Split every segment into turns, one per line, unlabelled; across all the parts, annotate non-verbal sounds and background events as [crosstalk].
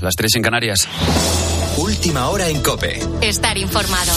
las tres en Canarias.
Última hora en Cope.
Estar informado.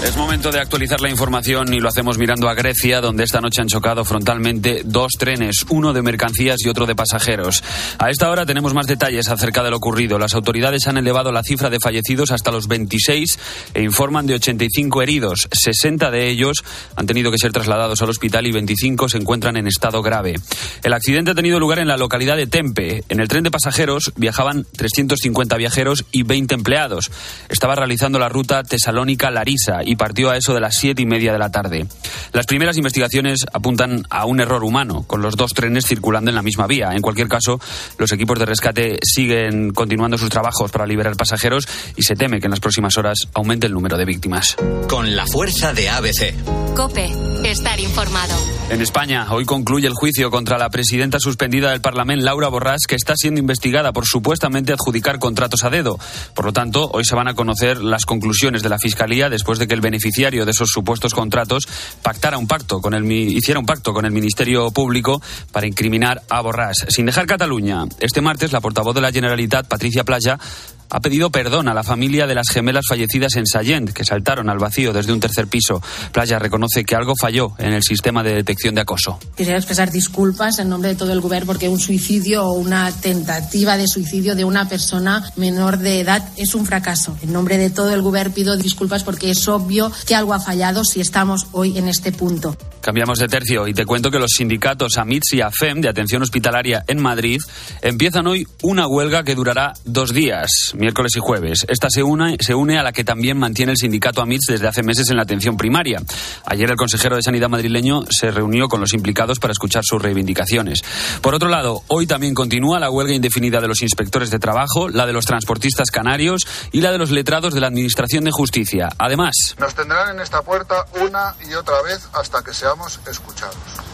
Es momento de actualizar la información y lo hacemos mirando a Grecia, donde esta noche han chocado frontalmente dos trenes, uno de mercancías y otro de pasajeros. A esta hora tenemos más detalles acerca de lo ocurrido. Las autoridades han elevado la cifra de fallecidos hasta los 26 e informan de 85 heridos. 60 de ellos han tenido que ser trasladados al hospital y 25 se encuentran en estado grave. El accidente ha tenido lugar en la localidad de Tempe. En el tren de pasajeros viajaban 350 viajeros y 20 empleados. Estaba realizando la ruta Tesalónica-Larisa y partió a eso de las siete y media de la tarde. Las primeras investigaciones apuntan a un error humano, con los dos trenes circulando en la misma vía. En cualquier caso, los equipos de rescate siguen continuando sus trabajos para liberar pasajeros y se teme que en las próximas horas aumente el número de víctimas.
Con la fuerza de ABC.
Cope, estar informado.
En España, hoy concluye el juicio contra la presidenta suspendida del Parlamento, Laura Borràs, que está siendo investigada por supuestamente adjudicar contratos a dedo. Por lo tanto, hoy se van a conocer las conclusiones de la Fiscalía después de que el beneficiario de esos supuestos contratos pactara un pacto con el, hiciera un pacto con el Ministerio Público para incriminar a Borràs. Sin dejar Cataluña, este martes la portavoz de la Generalitat, Patricia Playa, ha pedido perdón a la familia de las gemelas fallecidas en Sallent, que saltaron al vacío desde un tercer piso. Playa reconoce que algo falló en el sistema de detección de acoso.
Quisiera expresar disculpas en nombre de todo el gobierno porque un suicidio o una tentativa de suicidio de una persona menor de edad es un fracaso. En nombre de todo el gobierno pido disculpas porque es obvio que algo ha fallado si estamos hoy en este punto.
Cambiamos de tercio y te cuento que los sindicatos AMITS y AFEM de atención hospitalaria en Madrid empiezan hoy una huelga que durará dos días miércoles y jueves. Esta se une, se une a la que también mantiene el sindicato AMITS desde hace meses en la atención primaria. Ayer el consejero de Sanidad madrileño se reunió con los implicados para escuchar sus reivindicaciones. Por otro lado, hoy también continúa la huelga indefinida de los inspectores de trabajo, la de los transportistas canarios y la de los letrados de la Administración de Justicia. Además,
nos tendrán en esta puerta una y otra vez hasta que seamos escuchados.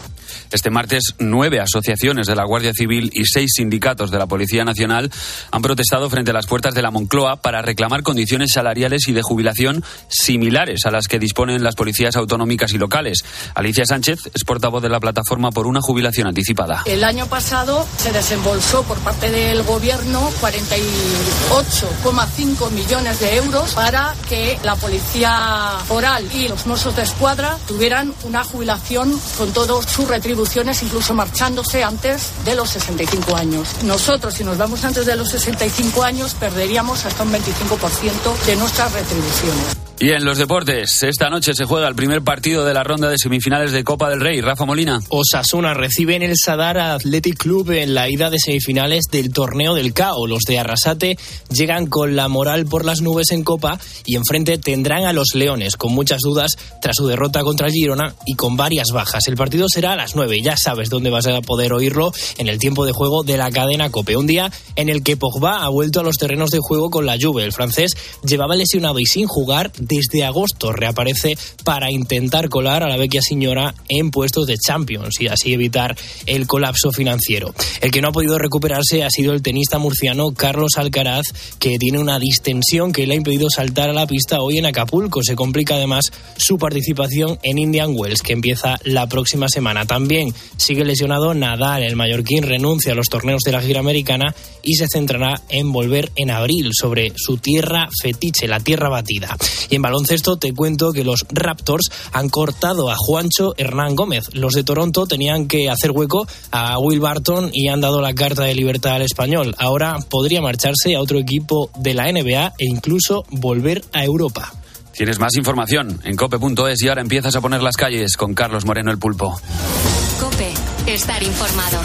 Este martes, nueve asociaciones de la Guardia Civil y seis sindicatos de la Policía Nacional han protestado frente a las puertas de la Moncloa para reclamar condiciones salariales y de jubilación similares a las que disponen las policías autonómicas y locales. Alicia Sánchez es portavoz de la plataforma por una jubilación anticipada.
El año pasado se desembolsó por parte del Gobierno 48,5 millones de euros para que la Policía Foral y los Mossos de Escuadra tuvieran una jubilación con todo su retribución incluso marchándose antes de los 65 años. Nosotros, si nos vamos antes de los 65 años, perderíamos hasta un 25% de nuestras retribuciones.
Y en los deportes, esta noche se juega el primer partido de la ronda de semifinales de Copa del Rey. Rafa Molina.
Osasuna recibe en el Sadar Athletic Club en la ida de semifinales del torneo del CAO. Los de Arrasate llegan con la moral por las nubes en Copa y enfrente tendrán a los Leones, con muchas dudas tras su derrota contra Girona y con varias bajas. El partido será a las 9. Ya sabes dónde vas a poder oírlo en el tiempo de juego de la cadena Cope. Un día en el que Pogba ha vuelto a los terrenos de juego con la Juve. El francés llevaba lesionado y sin jugar desde agosto reaparece para intentar colar a la vecchia señora en puestos de Champions y así evitar el colapso financiero. El que no ha podido recuperarse ha sido el tenista murciano Carlos Alcaraz, que tiene una distensión que le ha impedido saltar a la pista hoy en Acapulco. Se complica además su participación en Indian Wells, que empieza la próxima semana. También sigue lesionado Nadal. El mallorquín renuncia a los torneos de la gira americana y se centrará en volver en abril sobre su tierra fetiche, la tierra batida. En baloncesto te cuento que los Raptors han cortado a Juancho Hernán Gómez. Los de Toronto tenían que hacer hueco a Will Barton y han dado la carta de libertad al español. Ahora podría marcharse a otro equipo de la NBA e incluso volver a Europa.
Tienes más información en cope.es y ahora empiezas a poner las calles con Carlos Moreno el Pulpo.
Cope, estar informado.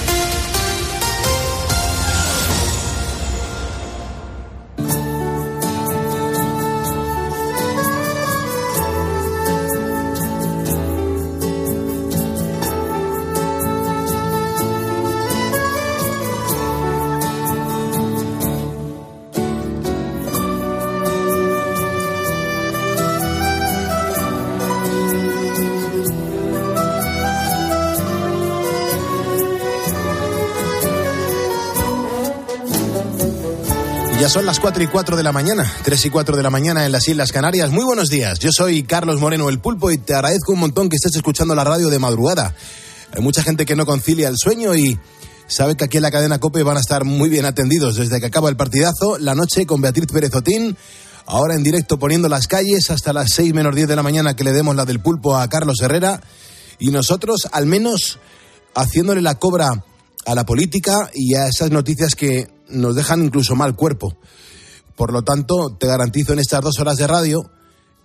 Son las 4 y 4 de la mañana, 3 y 4 de la mañana en las Islas Canarias. Muy buenos días, yo soy Carlos Moreno el Pulpo y te agradezco un montón que estés escuchando la radio de madrugada. Hay mucha gente que no concilia el sueño y sabe que aquí en la cadena COPE van a estar muy bien atendidos desde que acaba el partidazo, la noche con Beatriz Pérez Otín, ahora en directo poniendo las calles hasta las 6 menos 10 de la mañana que le demos la del pulpo a Carlos Herrera y nosotros al menos haciéndole la cobra a la política y a esas noticias que nos dejan incluso mal cuerpo. Por lo tanto, te garantizo en estas dos horas de radio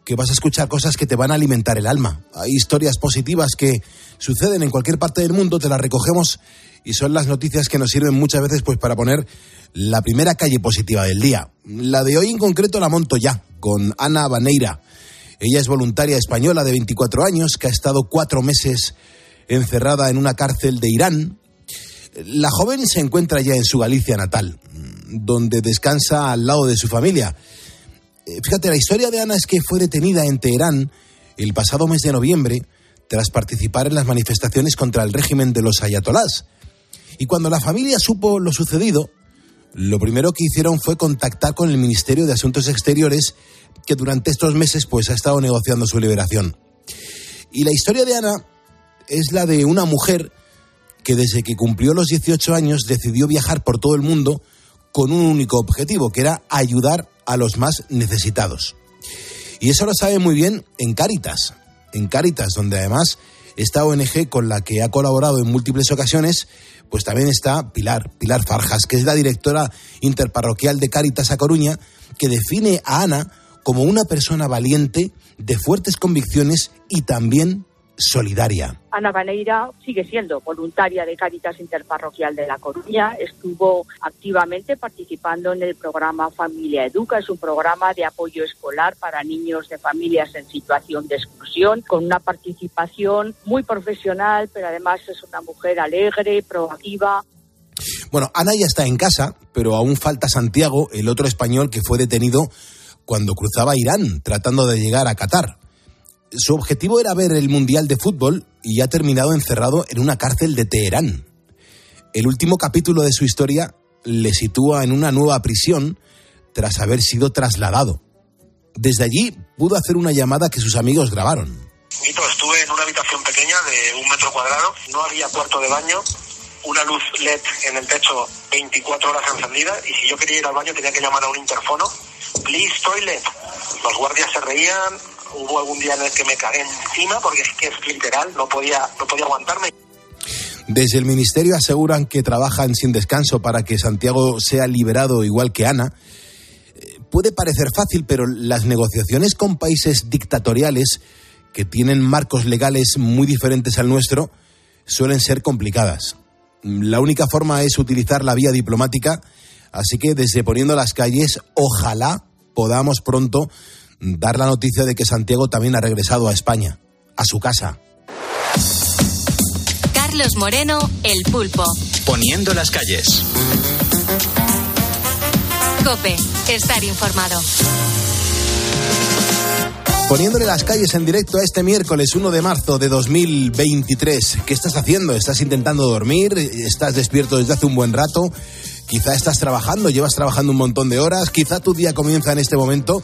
que vas a escuchar cosas que te van a alimentar el alma. Hay historias positivas que suceden en cualquier parte del mundo, te las recogemos y son las noticias que nos sirven muchas veces pues para poner la primera calle positiva del día. La de hoy en concreto la monto ya, con Ana Baneira. Ella es voluntaria española de 24 años que ha estado cuatro meses encerrada en una cárcel de Irán. La joven se encuentra ya en su Galicia natal, donde descansa al lado de su familia. Eh, fíjate, la historia de Ana es que fue detenida en Teherán el pasado mes de noviembre tras participar en las manifestaciones contra el régimen de los ayatolás. Y cuando la familia supo lo sucedido, lo primero que hicieron fue contactar con el Ministerio de Asuntos Exteriores, que durante estos meses pues ha estado negociando su liberación. Y la historia de Ana es la de una mujer que desde que cumplió los 18 años decidió viajar por todo el mundo con un único objetivo, que era ayudar a los más necesitados. Y eso lo sabe muy bien en Cáritas, en Cáritas, donde además esta ONG con la que ha colaborado en múltiples ocasiones, pues también está Pilar, Pilar Farjas, que es la directora interparroquial de Cáritas a Coruña, que define a Ana como una persona valiente, de fuertes convicciones y también solidaria.
Ana Baneira sigue siendo voluntaria de Cáritas Interparroquial de La Coruña. Estuvo activamente participando en el programa Familia Educa. Es un programa de apoyo escolar para niños de familias en situación de exclusión, con una participación muy profesional, pero además es una mujer alegre, proactiva.
Bueno, Ana ya está en casa, pero aún falta Santiago, el otro español que fue detenido cuando cruzaba Irán, tratando de llegar a Qatar. Su objetivo era ver el Mundial de Fútbol y ha terminado encerrado en una cárcel de Teherán. El último capítulo de su historia le sitúa en una nueva prisión tras haber sido trasladado. Desde allí pudo hacer una llamada que sus amigos grabaron.
estuve en una habitación pequeña de un metro cuadrado, no había cuarto de baño, una luz LED en el techo 24 horas encendida y si yo quería ir al baño tenía que llamar a un interfono. Please toilet. Los guardias se reían, hubo algún día en el que me cagué encima porque es que es literal, no podía, no podía aguantarme.
Desde el Ministerio aseguran que trabajan sin descanso para que Santiago sea liberado igual que Ana. Eh, puede parecer fácil, pero las negociaciones con países dictatoriales que tienen marcos legales muy diferentes al nuestro suelen ser complicadas. La única forma es utilizar la vía diplomática, así que desde poniendo las calles, ojalá podamos pronto dar la noticia de que Santiago también ha regresado a España, a su casa.
Carlos Moreno, El Pulpo.
Poniendo las calles.
Cope, estar informado.
Poniéndole las calles en directo a este miércoles 1 de marzo de 2023. ¿Qué estás haciendo? ¿Estás intentando dormir? ¿Estás despierto desde hace un buen rato? Quizá estás trabajando, llevas trabajando un montón de horas, quizá tu día comienza en este momento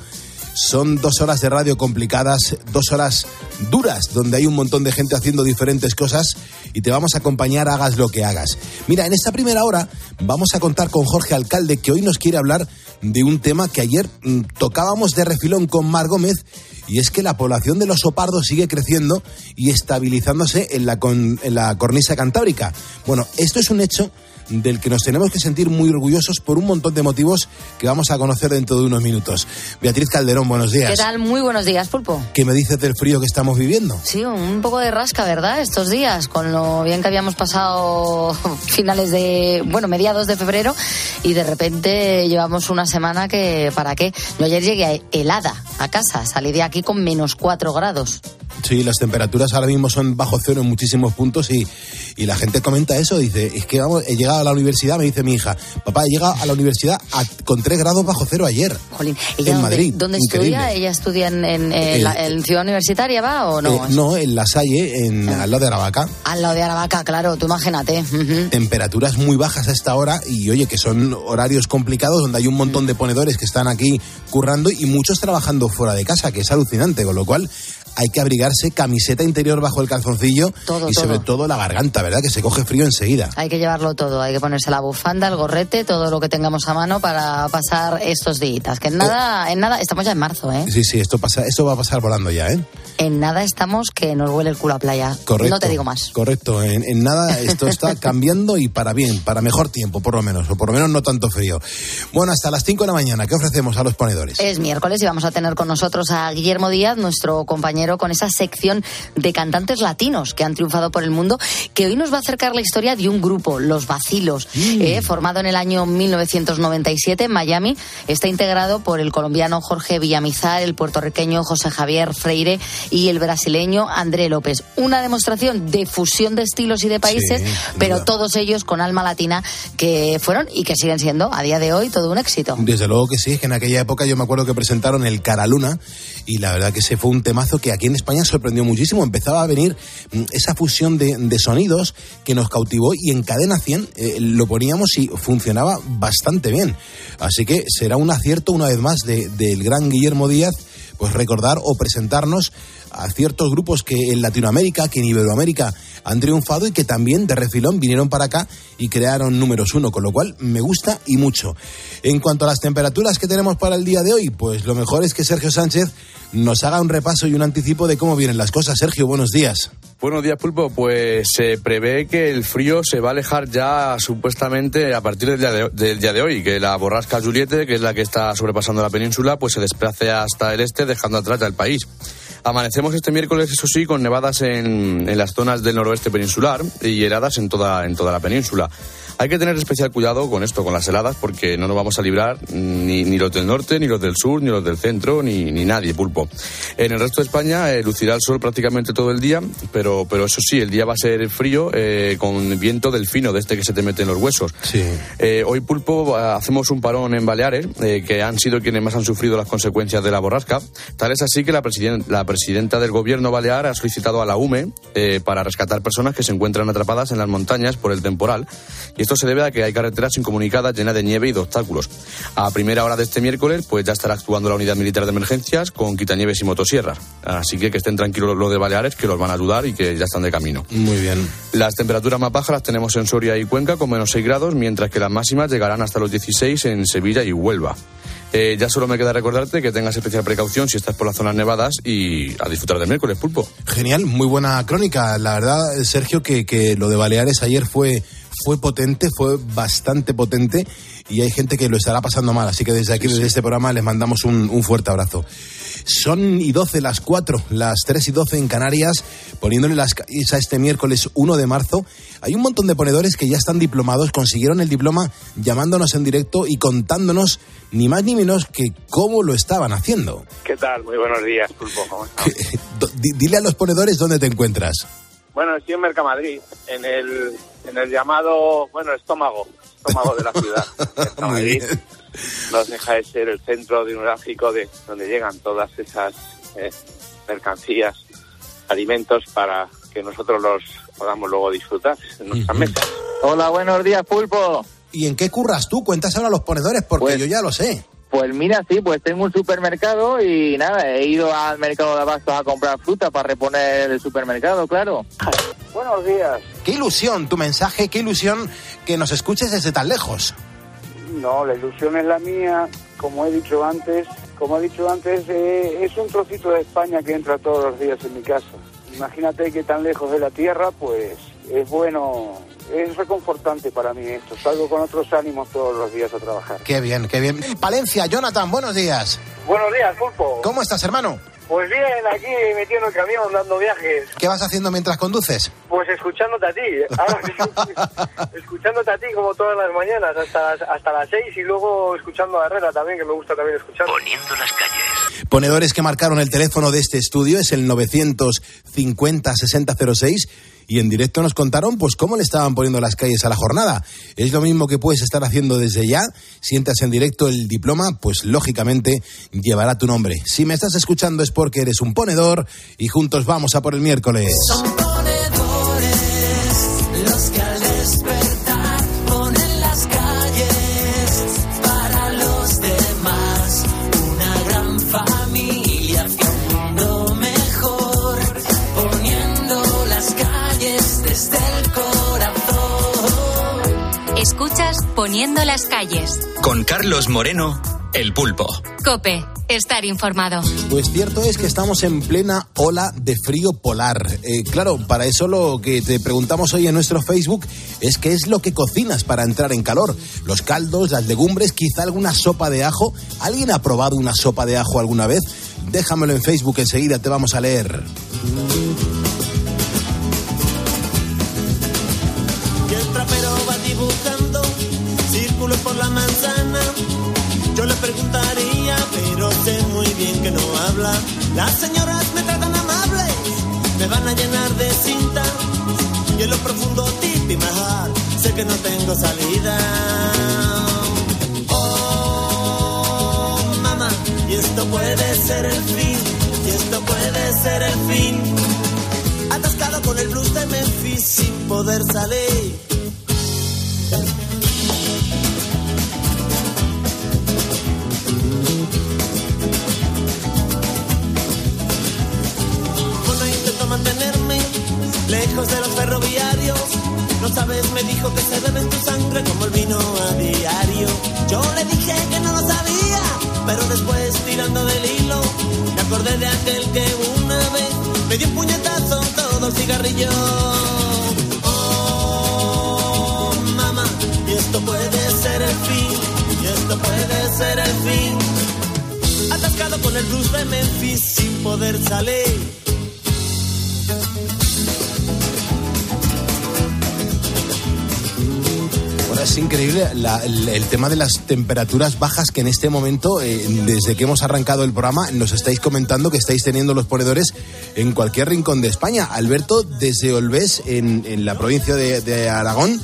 son dos horas de radio complicadas, dos horas duras, donde hay un montón de gente haciendo diferentes cosas y te vamos a acompañar hagas lo que hagas. Mira, en esta primera hora vamos a contar con Jorge Alcalde, que hoy nos quiere hablar de un tema que ayer mm, tocábamos de refilón con Mar Gómez y es que la población de los opardos sigue creciendo y estabilizándose en la, en la cornisa cantábrica. Bueno, esto es un hecho del que nos tenemos que sentir muy orgullosos por un montón de motivos que vamos a conocer dentro de unos minutos. Beatriz Calderón, buenos días.
¿Qué tal? Muy buenos días, Pulpo.
¿Qué me dices del frío que estamos viviendo?
Sí, un poco de rasca, ¿verdad? Estos días, con lo bien que habíamos pasado [laughs] finales de, bueno, mediados de febrero y de repente llevamos una semana que, ¿para qué? Yo ayer llegué helada a casa, salí de aquí con menos cuatro grados.
Sí, las temperaturas ahora mismo son bajo cero en muchísimos puntos y, y la gente comenta eso, dice, es que vamos, he llegado a la universidad, me dice mi hija, papá, he llegado a la universidad con tres grados bajo cero ayer.
Jolín, en Madrid. ¿Dónde estudia? ¿Ella estudia en, en, Ciudad Universitaria, va o no?
Eh, no, en La Salle, en, ah. al lado de Aravaca.
Al lado de Aravaca, claro, tú imagínate.
Temperaturas muy bajas a esta hora y oye, que son horarios complicados donde hay un montón de ponedores que están aquí currando y muchos trabajando fuera de casa, que es alucinante, con lo cual hay que abrigarse, camiseta interior bajo el calzoncillo
Todo,
y sobre todo la garganta, ¿verdad? Que se coge frío enseguida.
Hay que llevarlo todo, hay que ponerse la bufanda, el gorrete, todo lo que tengamos a mano para pasar estos días. Que en nada, en nada, estamos ya en marzo, ¿eh?
Sí, sí, esto pasa, esto va a pasar volando ya, ¿eh?
En nada estamos que nos huele el culo a playa.
Correcto.
No te digo más.
Correcto, en, en nada esto está [laughs] cambiando y para bien, para mejor tiempo, por lo menos, o por lo menos no tanto frío. Bueno, hasta las 5 de la mañana, ¿qué ofrecemos a los ponedores?
Es miércoles y vamos a tener con nosotros a Guillermo Díaz, nuestro compañero, con esa sección de cantantes latinos que han triunfado por el mundo, que hoy nos va a acercar la historia de un grupo, Los Vacilos, eh, formado en el año 1997 en Miami. Está integrado por el colombiano Jorge Villamizar, el puertorriqueño José Javier Freire y el brasileño André López. Una demostración de fusión de estilos y de países,
Sí,
pero todos ellos con alma latina que fueron y que siguen siendo a día de hoy todo un éxito.
Desde luego que sí, es que en aquella época yo me acuerdo que presentaron el Caraluna y la verdad que ese fue un temazo que aquí en España sorprendió muchísimo. Empezaba a venir mm, esa fusión de, de sonidos que nos cautivó y en cadena 100 eh, lo poníamos y funcionaba bastante bien. Así que será un acierto una vez más de- del gran Guillermo Díaz pues recordar o presentarnos a ciertos grupos que en Latinoamérica, que en Iberoamérica han triunfado y que también de refilón vinieron para acá y crearon números uno, con lo cual me gusta y mucho. En cuanto a las temperaturas que tenemos para el día de hoy, pues lo mejor es que Sergio Sánchez nos haga un repaso y un anticipo de cómo vienen las cosas. Sergio, buenos días.
Buenos días, Pulpo. Pues se prevé que el frío se va a alejar ya supuestamente a partir del día de, del día hoy, que la borrasca Juliette, que es la que está sobrepasando la península, pues se desplace hasta el este, dejando atrás ya el país. Amanecemos este miércoles, eso sí, con nevadas en, en las zonas del noroeste peninsular y heladas en toda, en toda la península. Hay que tener especial cuidado con esto, con las heladas, porque no nos vamos a librar ni, ni los del norte, ni los del sur, ni los del centro, ni, ni nadie, pulpo. En el resto de España eh, lucirá el sol prácticamente todo el día, pero, pero eso sí, el día va a ser frío, eh, con viento del fino, de este que se te mete en los huesos.
Sí.
Eh, hoy, Pulpo, hacemos un parón en Baleares, que han sido quienes más han sufrido las consecuencias de la borrasca. Tal es así que la, presiden- la presidenta del gobierno balear ha solicitado a la UME para rescatar personas que se encuentran atrapadas en las montañas por el temporal. Y esto se debe a que hay carreteras incomunicadas llenas de nieve y de obstáculos. A primera hora de este miércoles, pues ya estará actuando la unidad militar de emergencias con quitanieves y motosierras. Así que que estén tranquilos los de Baleares, que los van a ayudar y que ya están de camino.
Muy bien.
Las temperaturas más bajas las tenemos en Soria y Cuenca con menos 6 grados, mientras que las máximas llegarán hasta los 16 en Sevilla y Huelva. Eh, ya solo me queda recordarte que tengas especial precaución si estás por las zonas nevadas y a disfrutar del miércoles, pulpo.
Genial, muy buena crónica. La verdad, Sergio, que, que lo de Baleares ayer fue, fue potente, fue bastante potente y hay gente que lo estará pasando mal. Así que desde aquí, desde este programa, les mandamos un, un fuerte abrazo. Son y 12 las 4, las 3 y 12 en Canarias, poniéndole las calles a este miércoles 1 de marzo. Hay un montón de ponedores que ya están diplomados, consiguieron el diploma llamándonos en directo y contándonos ni más ni menos que cómo lo estaban haciendo.
¿Qué tal? Muy buenos días, Pulpo. [laughs]
Dile a los ponedores dónde te encuentras.
Bueno, estoy en Mercamadrid, en el, en el llamado, bueno, estómago, estómago de la ciudad. [laughs] Mercamadrid no deja de ser el centro neurálgico de donde llegan todas esas eh, mercancías, alimentos para que nosotros los podamos luego disfrutar en nuestras mesas.
Hola, buenos días, Pulpo.
¿Y en qué curras tú? Cuentas ahora a los ponedores porque
Pues-
yo ya lo sé.
Pues mira, sí, pues tengo un supermercado y nada, he ido al mercado de abastos a comprar fruta para reponer el supermercado, claro. [laughs]
Buenos días.
Qué ilusión tu mensaje, qué ilusión que nos escuches desde tan lejos.
No, la ilusión es la mía, como he dicho antes. Como he dicho antes, eh, es un trocito de España que entra todos los días en mi casa. Imagínate que tan lejos de la tierra, pues es bueno, es reconfortante para mí esto. Salgo con otros ánimos todos los días a trabajar.
Qué bien, qué bien. Palencia, Jonathan, buenos días.
Buenos días, Pulpo.
¿Cómo estás, hermano?
Pues bien, aquí metido en el camión, dando viajes.
¿Qué vas haciendo mientras conduces?
Pues escuchándote a ti. [laughs] Escuchándote a ti como todas las mañanas, hasta las, hasta las seis y luego escuchando a Herrera también, que me gusta también escuchar.
Poniendo las calles.
Ponedores que marcaron el teléfono de este estudio es el 950-6006 y en directo nos contaron pues cómo le estaban poniendo las calles a la jornada. Es lo mismo que puedes estar haciendo desde ya. Sientas en directo el diploma, pues lógicamente llevará tu nombre. Si me estás escuchando es porque eres un ponedor y juntos vamos a por el miércoles.
Poniendo las calles.
Con Carlos Moreno, El Pulpo.
Cope, estar informado.
Pues cierto es que estamos en plena ola de frío polar. Eh, claro, para eso lo que te preguntamos hoy en nuestro Facebook es qué es lo que cocinas para entrar en calor. Los caldos, las legumbres, quizá alguna sopa de ajo. ¿Alguien ha probado una sopa de ajo alguna vez? Déjamelo en Facebook, enseguida te vamos a leer.
Las señoras me tratan amables, me van a llenar de cinta. Y en lo profundo, tipi mahal, sé que no tengo salida. Oh, mamá, y esto puede ser el fin, y esto puede ser el fin. Atascado con el blues de Memphis sin poder salir. Lejos de los ferroviarios. No sabes, me dijo que se bebe en tu sangre como el vino a diario. Yo le dije que no lo sabía, pero después tirando del hilo, me acordé de aquel que una vez me dio un puñetazo todo el cigarrillo. Oh, mamá, y esto puede ser el fin, y esto puede ser el fin. Atascado con el blues de Memphis sin poder salir.
Es increíble la- el, el tema de las temperaturas bajas que en este momento, eh, desde que hemos arrancado el programa, nos estáis comentando que estáis teniendo los ponedores en cualquier rincón de España. Alberto, desde Olvés, en, en la provincia de, de Aragón,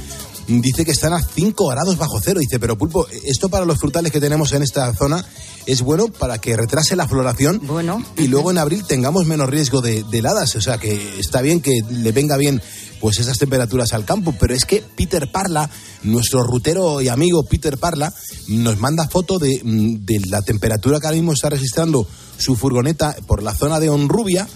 dice que están a 5 grados bajo cero. Dice, pero Pulpo, esto para los frutales que tenemos en esta zona es bueno para que retrase la floración
bueno.
y luego en abril tengamos menos riesgo de, de heladas. O sea que está bien que le venga bien pues esas temperaturas al campo, pero es que Peter Parla, nuestro rutero y amigo Peter Parla, nos manda foto de, mm, la temperatura que ahora mismo está registrando su furgoneta por la zona de Honrubia.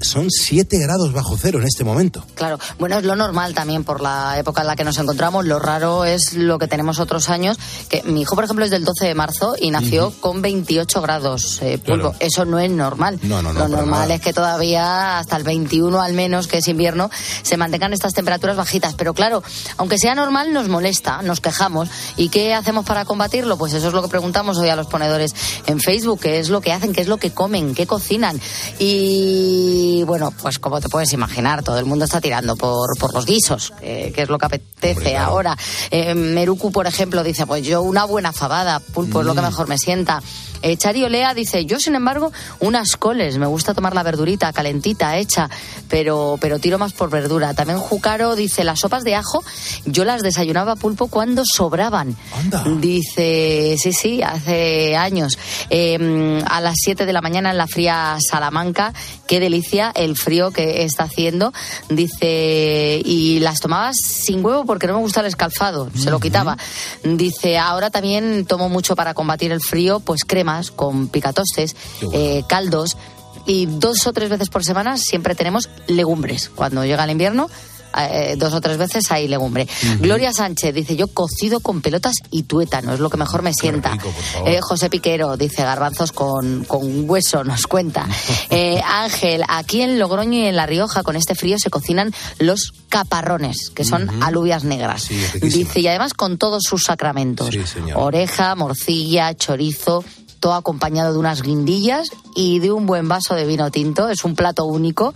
Son 7 grados bajo cero en este momento.
Claro, bueno, es lo normal también por la época en la que nos encontramos. Lo raro es lo que tenemos otros años. Que mi hijo, por ejemplo, es del 12 de marzo y nació con 28 grados. eh.
Claro.
Eso no es normal.
No, no, no,
lo normal es que todavía hasta el 21 al menos, que es invierno, se mantengan estas temperaturas bajitas. Pero claro, aunque sea normal, nos molesta, nos quejamos. ¿Y qué hacemos para combatirlo? Pues eso es lo que preguntamos hoy a los ponedores en Facebook. ¿Qué es lo que hacen? ¿Qué es lo que comen? ¿Qué cocinan? Y bueno, pues como te puedes imaginar, todo el mundo está tirando por, por los guisos, que, que es lo que apetece ahora. Eh, Meruku, por ejemplo, dice, pues yo una buena fabada, pulpo es lo que
Mm.
mejor me sienta. Eh, Chari Olea dice, yo sin embargo, unas coles, me gusta tomar la verdurita calentita, hecha, pero, pero tiro más por verdura. También Jucaro dice, las sopas de ajo, yo las desayunaba pulpo cuando sobraban. Dice, sí, sí, hace años. Eh, a las 7 de la mañana en la fría Salamanca, qué delicia el frío que está haciendo. Dice, y las tomaba sin huevo porque no me gusta el escalfado, se lo quitaba. Dice, ahora también tomo mucho para combatir el frío, pues cremas con picatostes, eh, caldos. Y dos o tres veces por semana siempre tenemos legumbres. Cuando llega el invierno, eh, dos o tres veces hay legumbre. Gloria Sánchez dice, yo cocido con pelotas y tuétano, es lo que mejor me sienta. Eh, José Piquero dice, garbanzos con, con hueso, [laughs] nos cuenta. [laughs] Eh, Ángel, aquí en Logroño y en La Rioja, con este frío, se cocinan los caparrones, que son alubias negras. dice, y además con todos sus sacramentos. Oreja, morcilla, chorizo todo acompañado de unas guindillas y de un buen vaso de vino tinto. Es un plato único,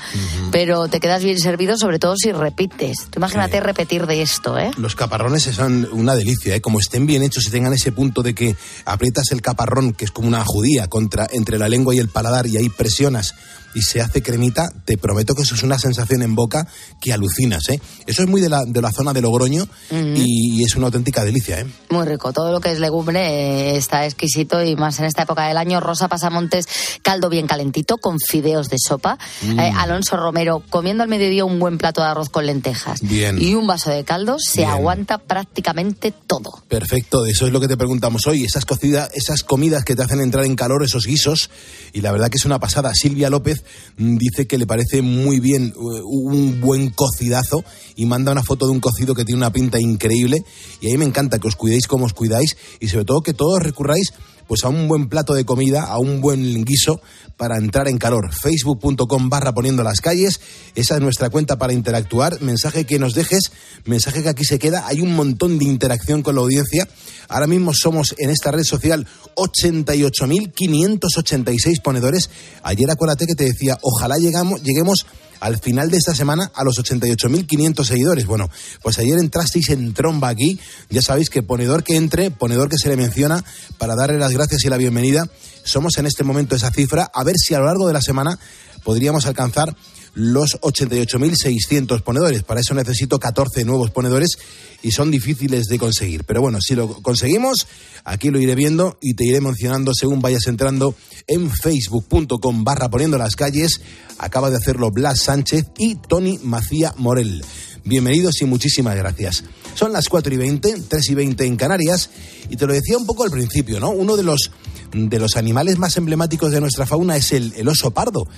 pero te quedas bien servido, sobre todo si repites. Tú imagínate repetir de esto, ¿eh?
Los caparrones son una delicia, ¿eh? como estén bien hechos y tengan ese punto de que aprietas el caparrón, que es como una judía, contra, entre la lengua y el paladar, y ahí presionas y se hace cremita, te prometo que eso es una sensación en boca que alucinas. ¿eh? Eso es muy de la, de la zona de Logroño y, y es una auténtica delicia. ¿eh?
Muy rico. Todo lo que es legumbre eh, está exquisito y más en esta época del año. Rosa Pasamontes, caldo bien calentito con fideos de sopa.
Mm.
Eh, Alonso Romero, comiendo al mediodía un buen plato de arroz con lentejas.
Bien.
Y un vaso de caldo, se
Bien.
aguanta prácticamente todo.
Perfecto, eso es lo que te preguntamos hoy, esas cocidas, esas comidas que te hacen entrar en calor, esos guisos, y la verdad que es una pasada. Silvia López dice que le parece muy bien uh, un buen cocidazo y manda una foto de un cocido que tiene una pinta increíble. Y a me encanta que os cuidéis como os cuidáis y sobre todo que todos recurráis pues a un buen plato de comida, a un buen guiso para entrar en calor. Facebook.com barra poniendo las calles, esa es nuestra cuenta para interactuar. Mensaje que nos dejes, mensaje que aquí se queda. Hay un montón de interacción con la audiencia. Ahora mismo somos en esta red social 88.586 ponedores. Ayer acuérdate que te decía, ojalá llegamos, lleguemos al final de esta semana a los 88.500 seguidores. Bueno, pues ayer entrasteis en tromba aquí. Ya sabéis que ponedor que entre, ponedor que se le menciona para darle las gracias y la bienvenida. Somos en este momento esa cifra. A ver si a lo largo de la semana podríamos alcanzar los 88.600 ponedores. Para eso necesito 14 nuevos ponedores y son difíciles de conseguir. Pero bueno, si lo conseguimos, aquí lo iré viendo y te iré mencionando según vayas entrando en facebook.com barra poniendo las calles. Acaba de hacerlo Blas Sánchez y Tony Macía Morel. Bienvenidos y muchísimas gracias. Son las 4 y 20, 3 y 20 en Canarias y te lo decía un poco al principio, ¿no? Uno de los, de los animales más emblemáticos de nuestra fauna es el, el oso pardo.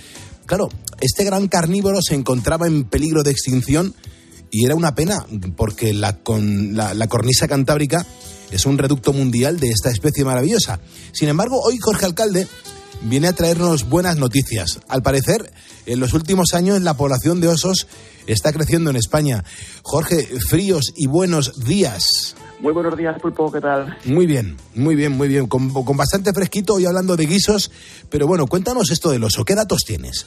Claro, este gran carnívoro se encontraba en peligro de extinción y era una pena porque la, con, la, cornisa cantábrica es un reducto mundial de esta especie maravillosa. Sin embargo, hoy Jorge Alcalde viene a traernos buenas noticias. Al parecer, en los últimos años la población de osos está creciendo en España. Jorge, fríos y buenos días.
Muy buenos días, Pulpo, ¿qué tal?
Muy bien, muy bien, muy bien. Con, con bastante fresquito hoy hablando de guisos. Pero bueno, cuéntanos esto del oso. ¿Qué datos tienes?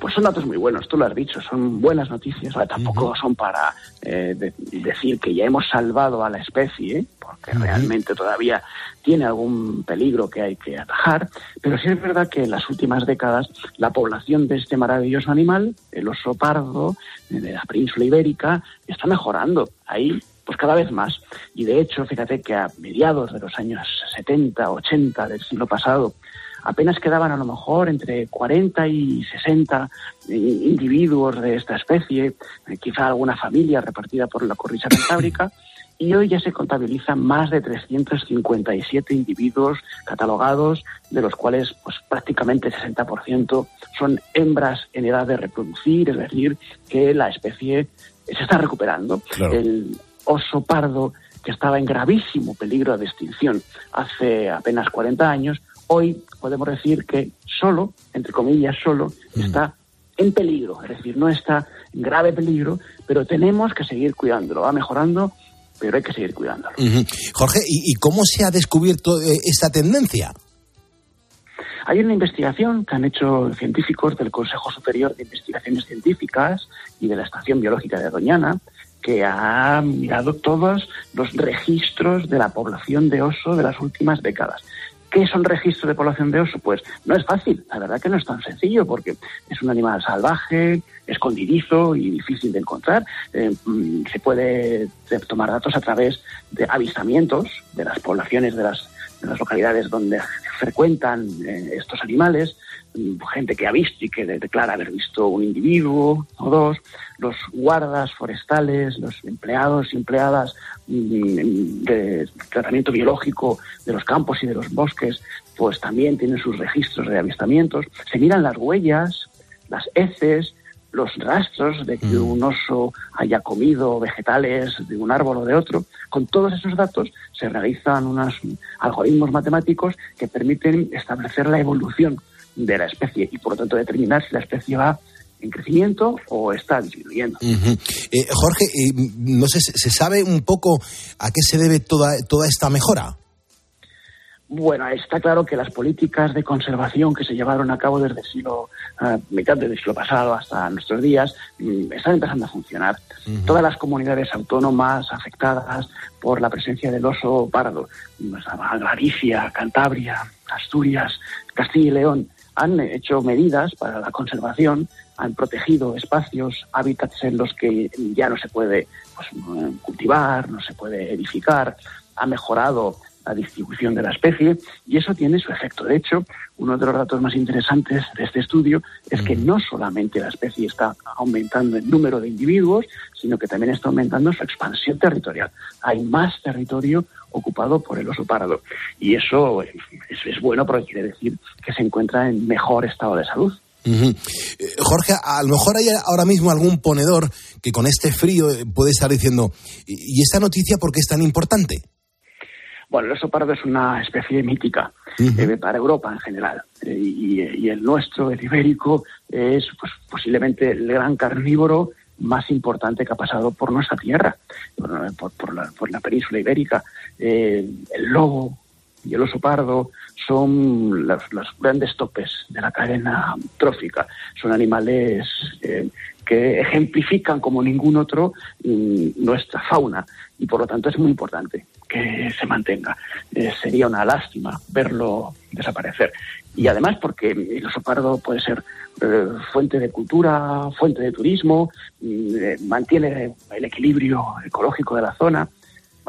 Pues son datos muy buenos, tú lo has dicho, son buenas noticias. Tampoco son para eh, de- decir que ya hemos salvado a la especie, porque realmente todavía tiene algún peligro que hay que atajar, pero sí es verdad que en las últimas décadas la población de este maravilloso animal, el oso pardo eh, de la península ibérica, está mejorando. Ahí pues cada vez más. Y de hecho, fíjate que a mediados de los años 70, 80 del siglo pasado, apenas quedaban a lo mejor entre 40 y 60 eh, individuos de esta especie, eh, quizá alguna familia repartida por la cornisa cantábrica, y hoy ya se contabilizan más de 357 individuos catalogados, de los cuales pues prácticamente el 60% son hembras en edad de reproducir, es decir, que la especie se está recuperando.
Claro.
El oso pardo, que estaba en gravísimo peligro de extinción hace apenas 40 años, hoy podemos decir que solo, entre comillas, solo, está en peligro, es decir, no está en grave peligro, pero tenemos que seguir cuidándolo. Va mejorando, pero hay que seguir cuidándolo.
Jorge, ¿y, y cómo se ha descubierto eh, esta tendencia?
Hay una investigación que han hecho científicos del Consejo Superior de Investigaciones Científicas y de la Estación Biológica de Doñana, que ha mirado todos los registros de la población de oso de las últimas décadas. ¿Qué son registros de población de oso? Pues no es fácil, la verdad que no es tan sencillo, porque es un animal salvaje, escondidizo y difícil de encontrar. Eh, mm, se puede tomar datos a través de avistamientos de las poblaciones de las, de las localidades donde frecuentan eh, estos animales, gente que ha visto y que de- declara haber visto un individuo o dos, los guardas forestales, los empleados y empleadas mm, de tratamiento biológico de los campos y de los bosques, pues también tienen sus registros de avistamientos. Se miran las huellas, las heces, los rastros de que un oso haya comido vegetales de un árbol o de otro. Con todos esos datos se realizan unos algoritmos matemáticos que permiten establecer la evolución de la especie y por lo tanto determinar si la especie va en crecimiento o está disminuyendo.
Eh, Jorge, eh, no sé, ¿se se sabe un poco a qué se debe toda, toda esta mejora?
Bueno, está claro que las políticas de conservación que se llevaron a cabo desde el siglo, eh, mitad del siglo pasado hasta nuestros días, mm, están empezando a funcionar. Todas las comunidades autónomas afectadas por la presencia del oso pardo, pues, Galicia, Cantabria, Asturias, Castilla y León, han hecho medidas para la conservación, han protegido espacios, hábitats en los que ya no se puede pues, eh, cultivar, no se puede edificar, ha mejorado la distribución de la especie, y eso tiene su efecto. De hecho, uno de los datos más interesantes de este estudio es que no solamente la especie está aumentando el número de individuos, sino que también está aumentando su expansión territorial. Hay más territorio ocupado por el oso pardo. Y eso es, es bueno porque quiere decir que se encuentra en mejor estado de salud.
Eh, Jorge, a lo mejor hay ahora mismo algún ponedor que con este frío eh, puede estar diciendo, ¿y y esta noticia por qué es tan importante?
Bueno, el oso pardo es una especie mítica eh, para Europa en general. Eh, y, y el nuestro, el ibérico, es pues, posiblemente el gran carnívoro más importante que ha pasado por nuestra tierra, por, por- la, por la península ibérica. Eh, el lobo y el oso pardo son los, grandes topes de la cadena trófica. Son animales eh, que ejemplifican como ningún otro mm, nuestra fauna y por lo tanto es muy importante que se mantenga. Eh, sería una lástima verlo desaparecer. Y además porque el oso pardo puede ser eh, fuente de cultura, fuente de turismo, mm, mantiene el equilibrio ecológico de la zona.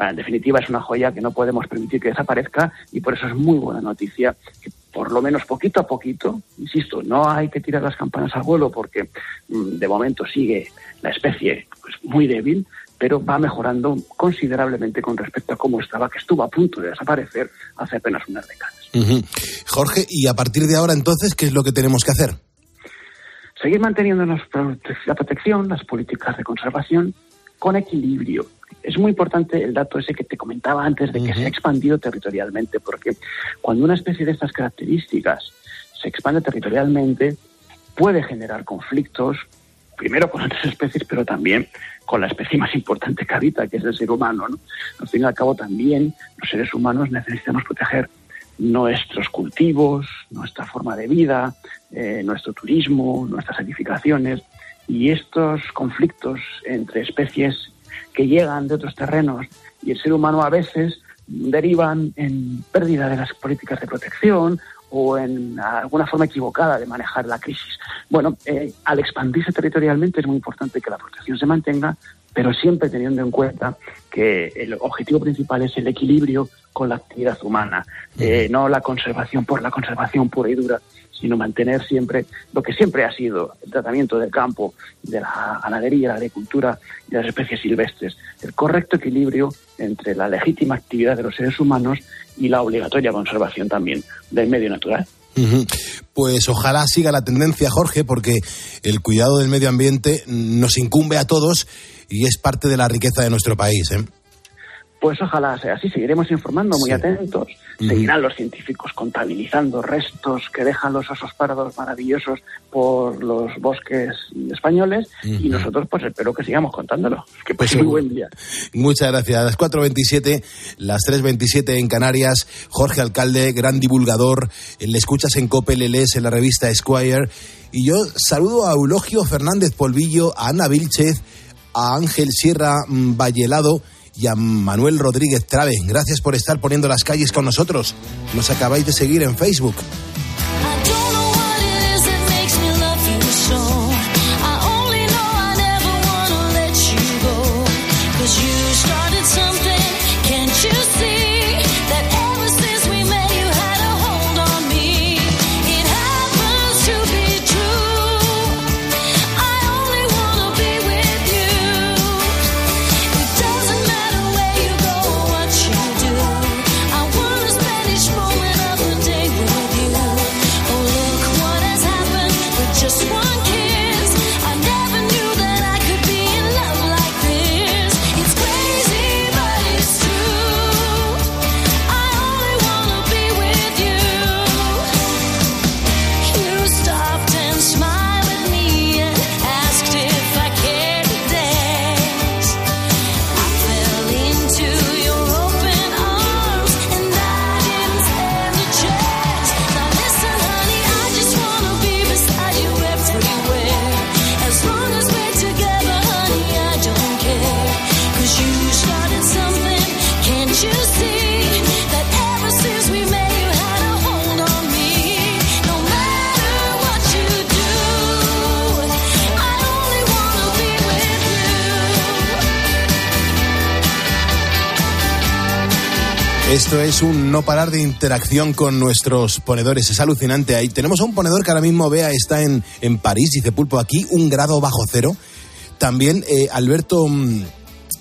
Bueno, en definitiva es una joya que no podemos permitir que desaparezca y por eso es muy buena noticia que por lo menos poquito a poquito, insisto, no hay que tirar las campanas al vuelo porque mm, de momento sigue la especie pues, muy débil, pero va mejorando considerablemente con respecto a cómo estaba, que estuvo a punto de desaparecer hace apenas unas décadas.
Jorge, y a partir de ahora entonces, ¿qué es lo que tenemos que hacer?
seguir manteniendo la protección, las políticas de conservación con equilibrio. Es muy importante el dato ese que te comentaba antes de que se ha expandido territorialmente, porque cuando una especie de estas características se expande territorialmente, puede generar conflictos, primero con otras especies, pero también con la especie más importante que habita, que es el ser humano. ¿no? Al fin y al cabo, también los seres humanos necesitamos proteger nuestros cultivos, nuestra forma de vida, eh, nuestro turismo, nuestras edificaciones y estos conflictos entre especies que llegan de otros terrenos y el ser humano a veces derivan en pérdida de las políticas de protección o en alguna forma equivocada de manejar la crisis. Bueno, eh, al expandirse territorialmente es muy importante que la protección se mantenga, pero siempre teniendo en cuenta que el objetivo principal es el equilibrio con la actividad humana, eh, no la conservación por la conservación pura y dura, sino mantener siempre lo que siempre ha sido el tratamiento del campo, de la ganadería, la agricultura y las especies silvestres, el correcto equilibrio entre la legítima actividad de los seres humanos y la obligatoria conservación también del medio natural.
Pues ojalá siga la tendencia, Jorge, porque el cuidado del medio ambiente nos incumbe a todos y es parte de la riqueza de nuestro país. ¿eh?
Pues ojalá sea así, seguiremos informando muy atentos. Seguirán los científicos contabilizando restos que dejan los osos pardos maravillosos por los bosques españoles y nosotros pues espero que sigamos contándolo. Que
Pues
pase muy buen día.
Muchas gracias. A las 4.27, las 3.27 en Canarias, Jorge Alcalde, gran divulgador, eh, le escuchas en COPE, le lees en la revista Esquire. Y yo saludo a Eulogio Fernández Polvillo, a Ana Vilchez, a Ángel Sierra mm, Vallelado y a Manuel Rodríguez Trave. Gracias por estar poniendo las calles con nosotros. Nos acabáis de seguir en Facebook.
Parar de interacción con nuestros ponedores. Es alucinante. Ahí tenemos a un ponedor que ahora mismo, vea, está en, en París, dice Pulpo, aquí, un grado bajo cero. También eh, Alberto, mm,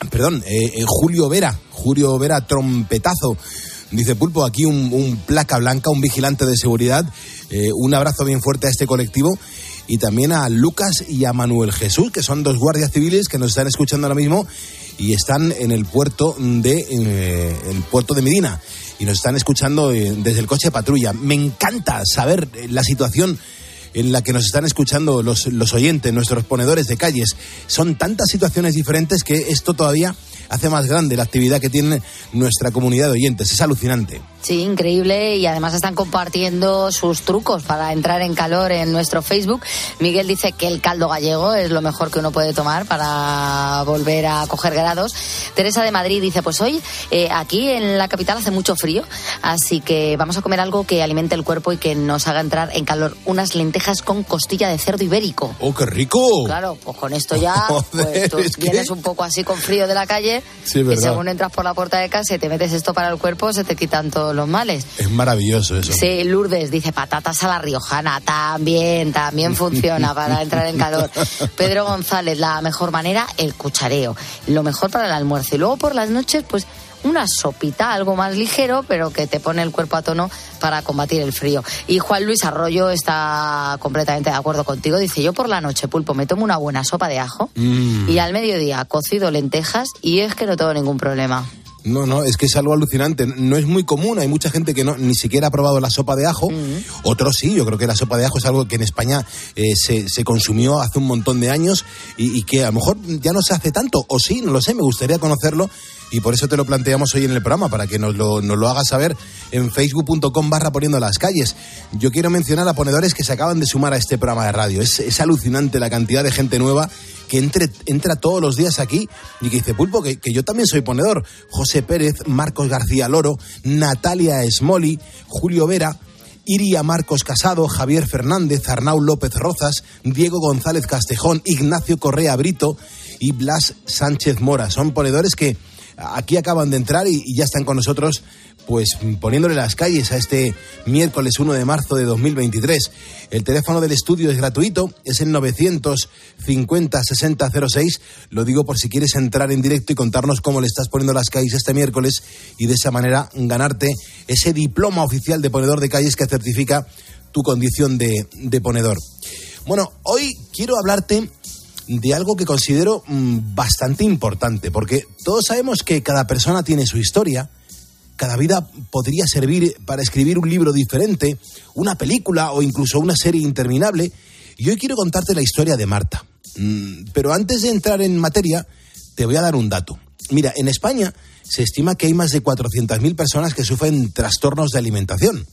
perdón, eh, eh, Julio Vera, Julio Vera Trompetazo. Dice Pulpo, aquí un, placa blanca, un vigilante de seguridad. Un abrazo bien fuerte a este colectivo y también a Lucas y a Manuel Jesús, que son dos guardias civiles que nos están escuchando ahora mismo y están en el puerto de eh, el puerto de Medina y nos están escuchando eh, desde el coche de patrulla. Me encanta saber eh, la situación en la que nos están escuchando los, los oyentes, nuestros ponedores de calles. Son tantas situaciones diferentes que esto todavía hace más grande la actividad que tiene nuestra comunidad de oyentes. Es alucinante.
Sí, increíble y además están compartiendo sus trucos para entrar en calor en nuestro Facebook. Miguel dice que el caldo gallego es lo mejor que uno puede tomar para volver a coger grados. Teresa de Madrid dice, pues hoy eh, aquí en la capital hace mucho frío, así que vamos a comer algo que alimente el cuerpo y que nos haga entrar en calor. Unas lentejas con costilla de cerdo ibérico.
¡Oh, qué rico!
Claro, pues con esto ya [laughs]
Joder,
pues, tú
es que-
vienes un poco así con frío de la calle
Sí,
y según entras por la puerta de casa y te metes esto para el cuerpo, se te quitan todos los males.
Es maravilloso eso.
Sí, Lourdes dice patatas a la riojana, también, también funciona para entrar en calor. [laughs] Pedro González, la mejor manera, el cuchareo. Lo mejor para el almuerzo. Y luego por las noches, pues una sopita, algo más ligero, pero que te pone el cuerpo a tono para combatir el frío. Y Juan Luis Arroyo está completamente de acuerdo contigo. Dice, yo por la noche, pulpo, me tomo una buena sopa de ajo
Mm.
y al mediodía cocido lentejas y es que no tengo ningún problema.
No, no, es que es algo alucinante. No es muy común. Hay mucha gente que no ni siquiera ha probado la sopa de ajo. Otros sí. Yo creo que la sopa de ajo es algo que en España eh, se, se consumió hace un montón de años y, y que a lo mejor ya no se hace tanto. O sí, no lo sé. Me gustaría conocerlo y por eso te lo planteamos hoy en el programa para que nos lo, nos lo hagas saber en facebook.com barra poniendo las calles. Yo quiero mencionar a ponedores que se acaban de sumar a este programa de radio. Es, es alucinante la cantidad de gente nueva que entra todos los días aquí y que dice, Pulpo, que, que yo también soy ponedor. José Pérez, Marcos García Loro, Natalia Smoli, Julio Vera, Iria Marcos Casado, Javier Fernández, Arnau López Rozas, Diego González Castejón, Ignacio Correa Brito y Blas Sánchez Mora. Son ponedores que aquí acaban de entrar y, ya están con nosotros pues poniéndole las calles a este miércoles 1 de marzo de 2023. El teléfono del estudio es gratuito, es el 950 6006. Lo digo por si quieres entrar en directo y contarnos cómo le estás poniendo las calles este miércoles y de esa manera ganarte ese diploma oficial de ponedor de calles que certifica tu condición de, de ponedor. Bueno, hoy quiero hablarte de algo que considero mm, bastante importante, porque todos sabemos que cada persona tiene su historia, cada vida podría servir para escribir un libro diferente, una película o incluso una serie interminable. Y hoy quiero contarte la historia de Marta. Mm, Pero antes de entrar en materia, te voy a dar un dato. Mira, en España se estima que hay más de 400.000 personas que sufren trastornos de alimentación.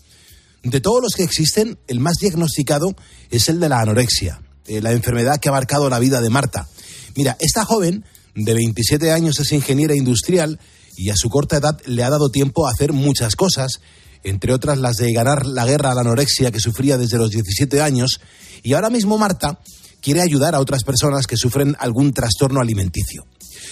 De todos los que existen, el más diagnosticado es el de la anorexia, eh, la enfermedad que ha marcado la vida de Marta. Mira, esta joven de 27 años es ingeniera industrial y a su corta edad le ha dado tiempo a hacer muchas cosas, entre otras las de ganar la guerra a la anorexia que sufría desde los 17 años. Y ahora mismo Marta quiere ayudar a otras personas que sufren algún trastorno alimenticio.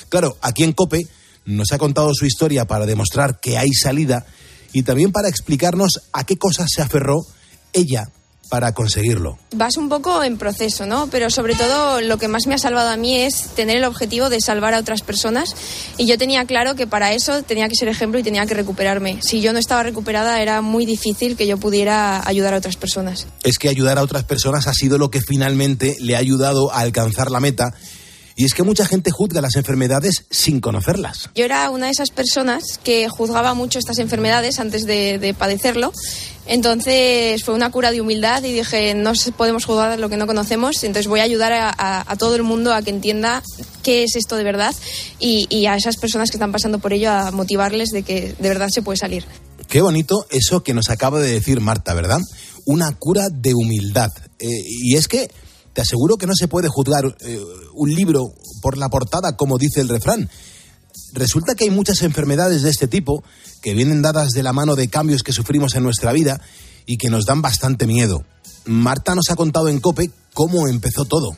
Claro, aquí en COPE nos ha contado su historia para demostrar que hay salida y también para explicarnos a qué cosas se aferró ella para conseguirlo.
Vas un poco en proceso, ¿no? Pero sobre todo lo que más me ha salvado a mí es tener el objetivo de salvar a otras personas y yo tenía claro que para eso tenía que ser ejemplo y tenía que recuperarme. Si yo no estaba recuperada era muy difícil que yo pudiera ayudar a otras personas.
Es que ayudar a otras personas ha sido lo que finalmente le ha ayudado a alcanzar la meta. Y es que mucha gente juzga las enfermedades sin conocerlas.
Yo era una de esas personas que juzgaba mucho estas enfermedades antes de, de padecerlo. Entonces fue una cura de humildad y dije, no podemos juzgar lo que no conocemos, entonces voy a ayudar a, a- a todo el mundo a que entienda qué es esto de verdad y, y a esas personas que están pasando por ello a motivarles de que de verdad se puede salir.
Qué bonito eso que nos acaba de decir Marta, ¿verdad? Una cura de humildad. Eh, y es que te aseguro que no se puede juzgar eh, un libro por la portada, como dice el refrán. Resulta que hay muchas enfermedades de este tipo que vienen dadas de la mano de cambios que sufrimos en nuestra vida y que nos dan bastante miedo. Marta nos ha contado en Cope cómo empezó todo.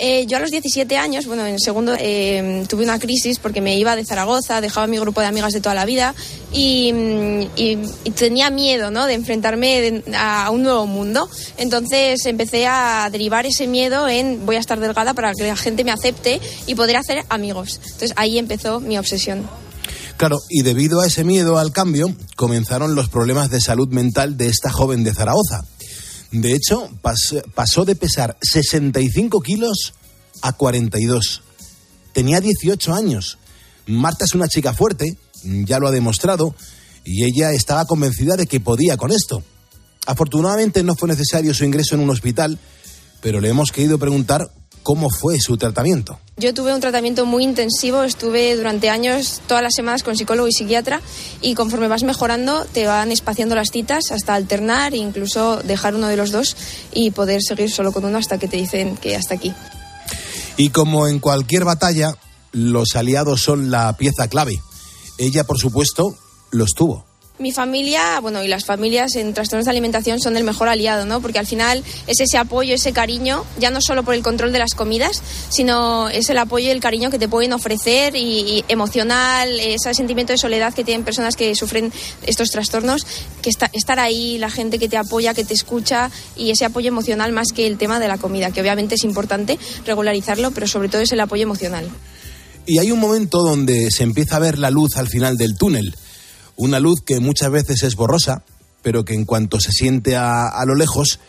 Eh, yo a los 17 años, bueno, en segundo eh, tuve una crisis porque me iba de Zaragoza, dejaba mi grupo de amigas de toda la vida y, mm, tenía miedo, ¿no? De enfrentarme a un nuevo mundo. Entonces empecé a derivar ese miedo en voy a estar delgada para que la gente me acepte y poder hacer amigos. Entonces ahí empezó mi obsesión.
Claro, y debido a ese miedo al cambio, comenzaron los problemas de salud mental de esta joven de Zaragoza. De hecho, pas- pasó de pesar 65 kilos a 42. Tenía 18 años. Marta es una chica fuerte, ya lo ha demostrado, y ella estaba convencida de que podía con esto. Afortunadamente no fue necesario su ingreso en un hospital, pero le hemos querido preguntar cómo fue su tratamiento.
Yo tuve un tratamiento muy intensivo, estuve durante años todas las semanas con psicólogo y psiquiatra y conforme vas mejorando te van espaciando las citas hasta alternar e incluso dejar uno de los dos y poder seguir solo con uno hasta que te dicen que hasta aquí.
Y como en cualquier batalla, los aliados son la pieza clave. Ella, por supuesto, los tuvo.
Mi familia, bueno, y las familias en trastornos de alimentación son el mejor aliado, ¿no? Porque al final es ese apoyo, ese cariño, ya no solo por el control de las comidas, sino es el apoyo y el cariño que te pueden ofrecer y, emocional, ese sentimiento de soledad que tienen personas que sufren estos trastornos, que está- estar ahí, la gente que te apoya, que te escucha y ese apoyo emocional más que el tema de la comida, que obviamente es importante regularizarlo, pero sobre todo es el apoyo emocional.
Y hay un momento donde se empieza a ver la luz al final del túnel. Una luz que muchas veces es borrosa, pero que en cuanto se siente a, a lo lejos,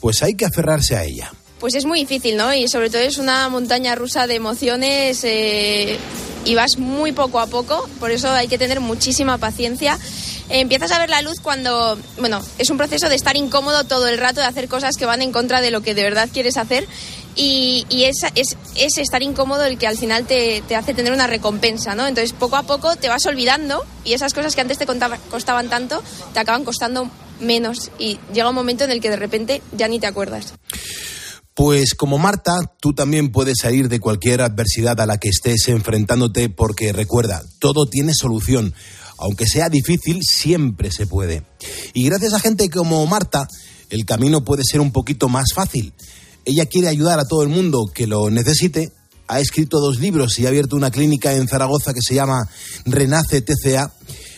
pues hay que aferrarse a ella.
Pues es muy difícil, ¿no? Y sobre todo es una montaña rusa de emociones eh, y vas muy poco a poco, por eso hay que tener muchísima paciencia. Empiezas a ver la luz cuando, bueno, es un proceso de estar incómodo todo el rato, de hacer cosas que van en contra de lo que de verdad quieres hacer y, y es, es, es estar incómodo el que al final te, te hace tener una recompensa, ¿no? Entonces poco a poco te vas olvidando y esas cosas que antes te costaban tanto te acaban costando menos y llega un momento en el que de repente ya ni te acuerdas.
Pues como Marta, tú también puedes salir de cualquier adversidad a la que estés enfrentándote porque recuerda, todo tiene solución. Aunque sea difícil, siempre se puede. Y gracias a gente como Marta, el camino puede ser un poquito más fácil. Ella quiere ayudar a todo el mundo que lo necesite. Ha escrito dos libros y ha abierto una clínica en Zaragoza que se llama Renace TCA.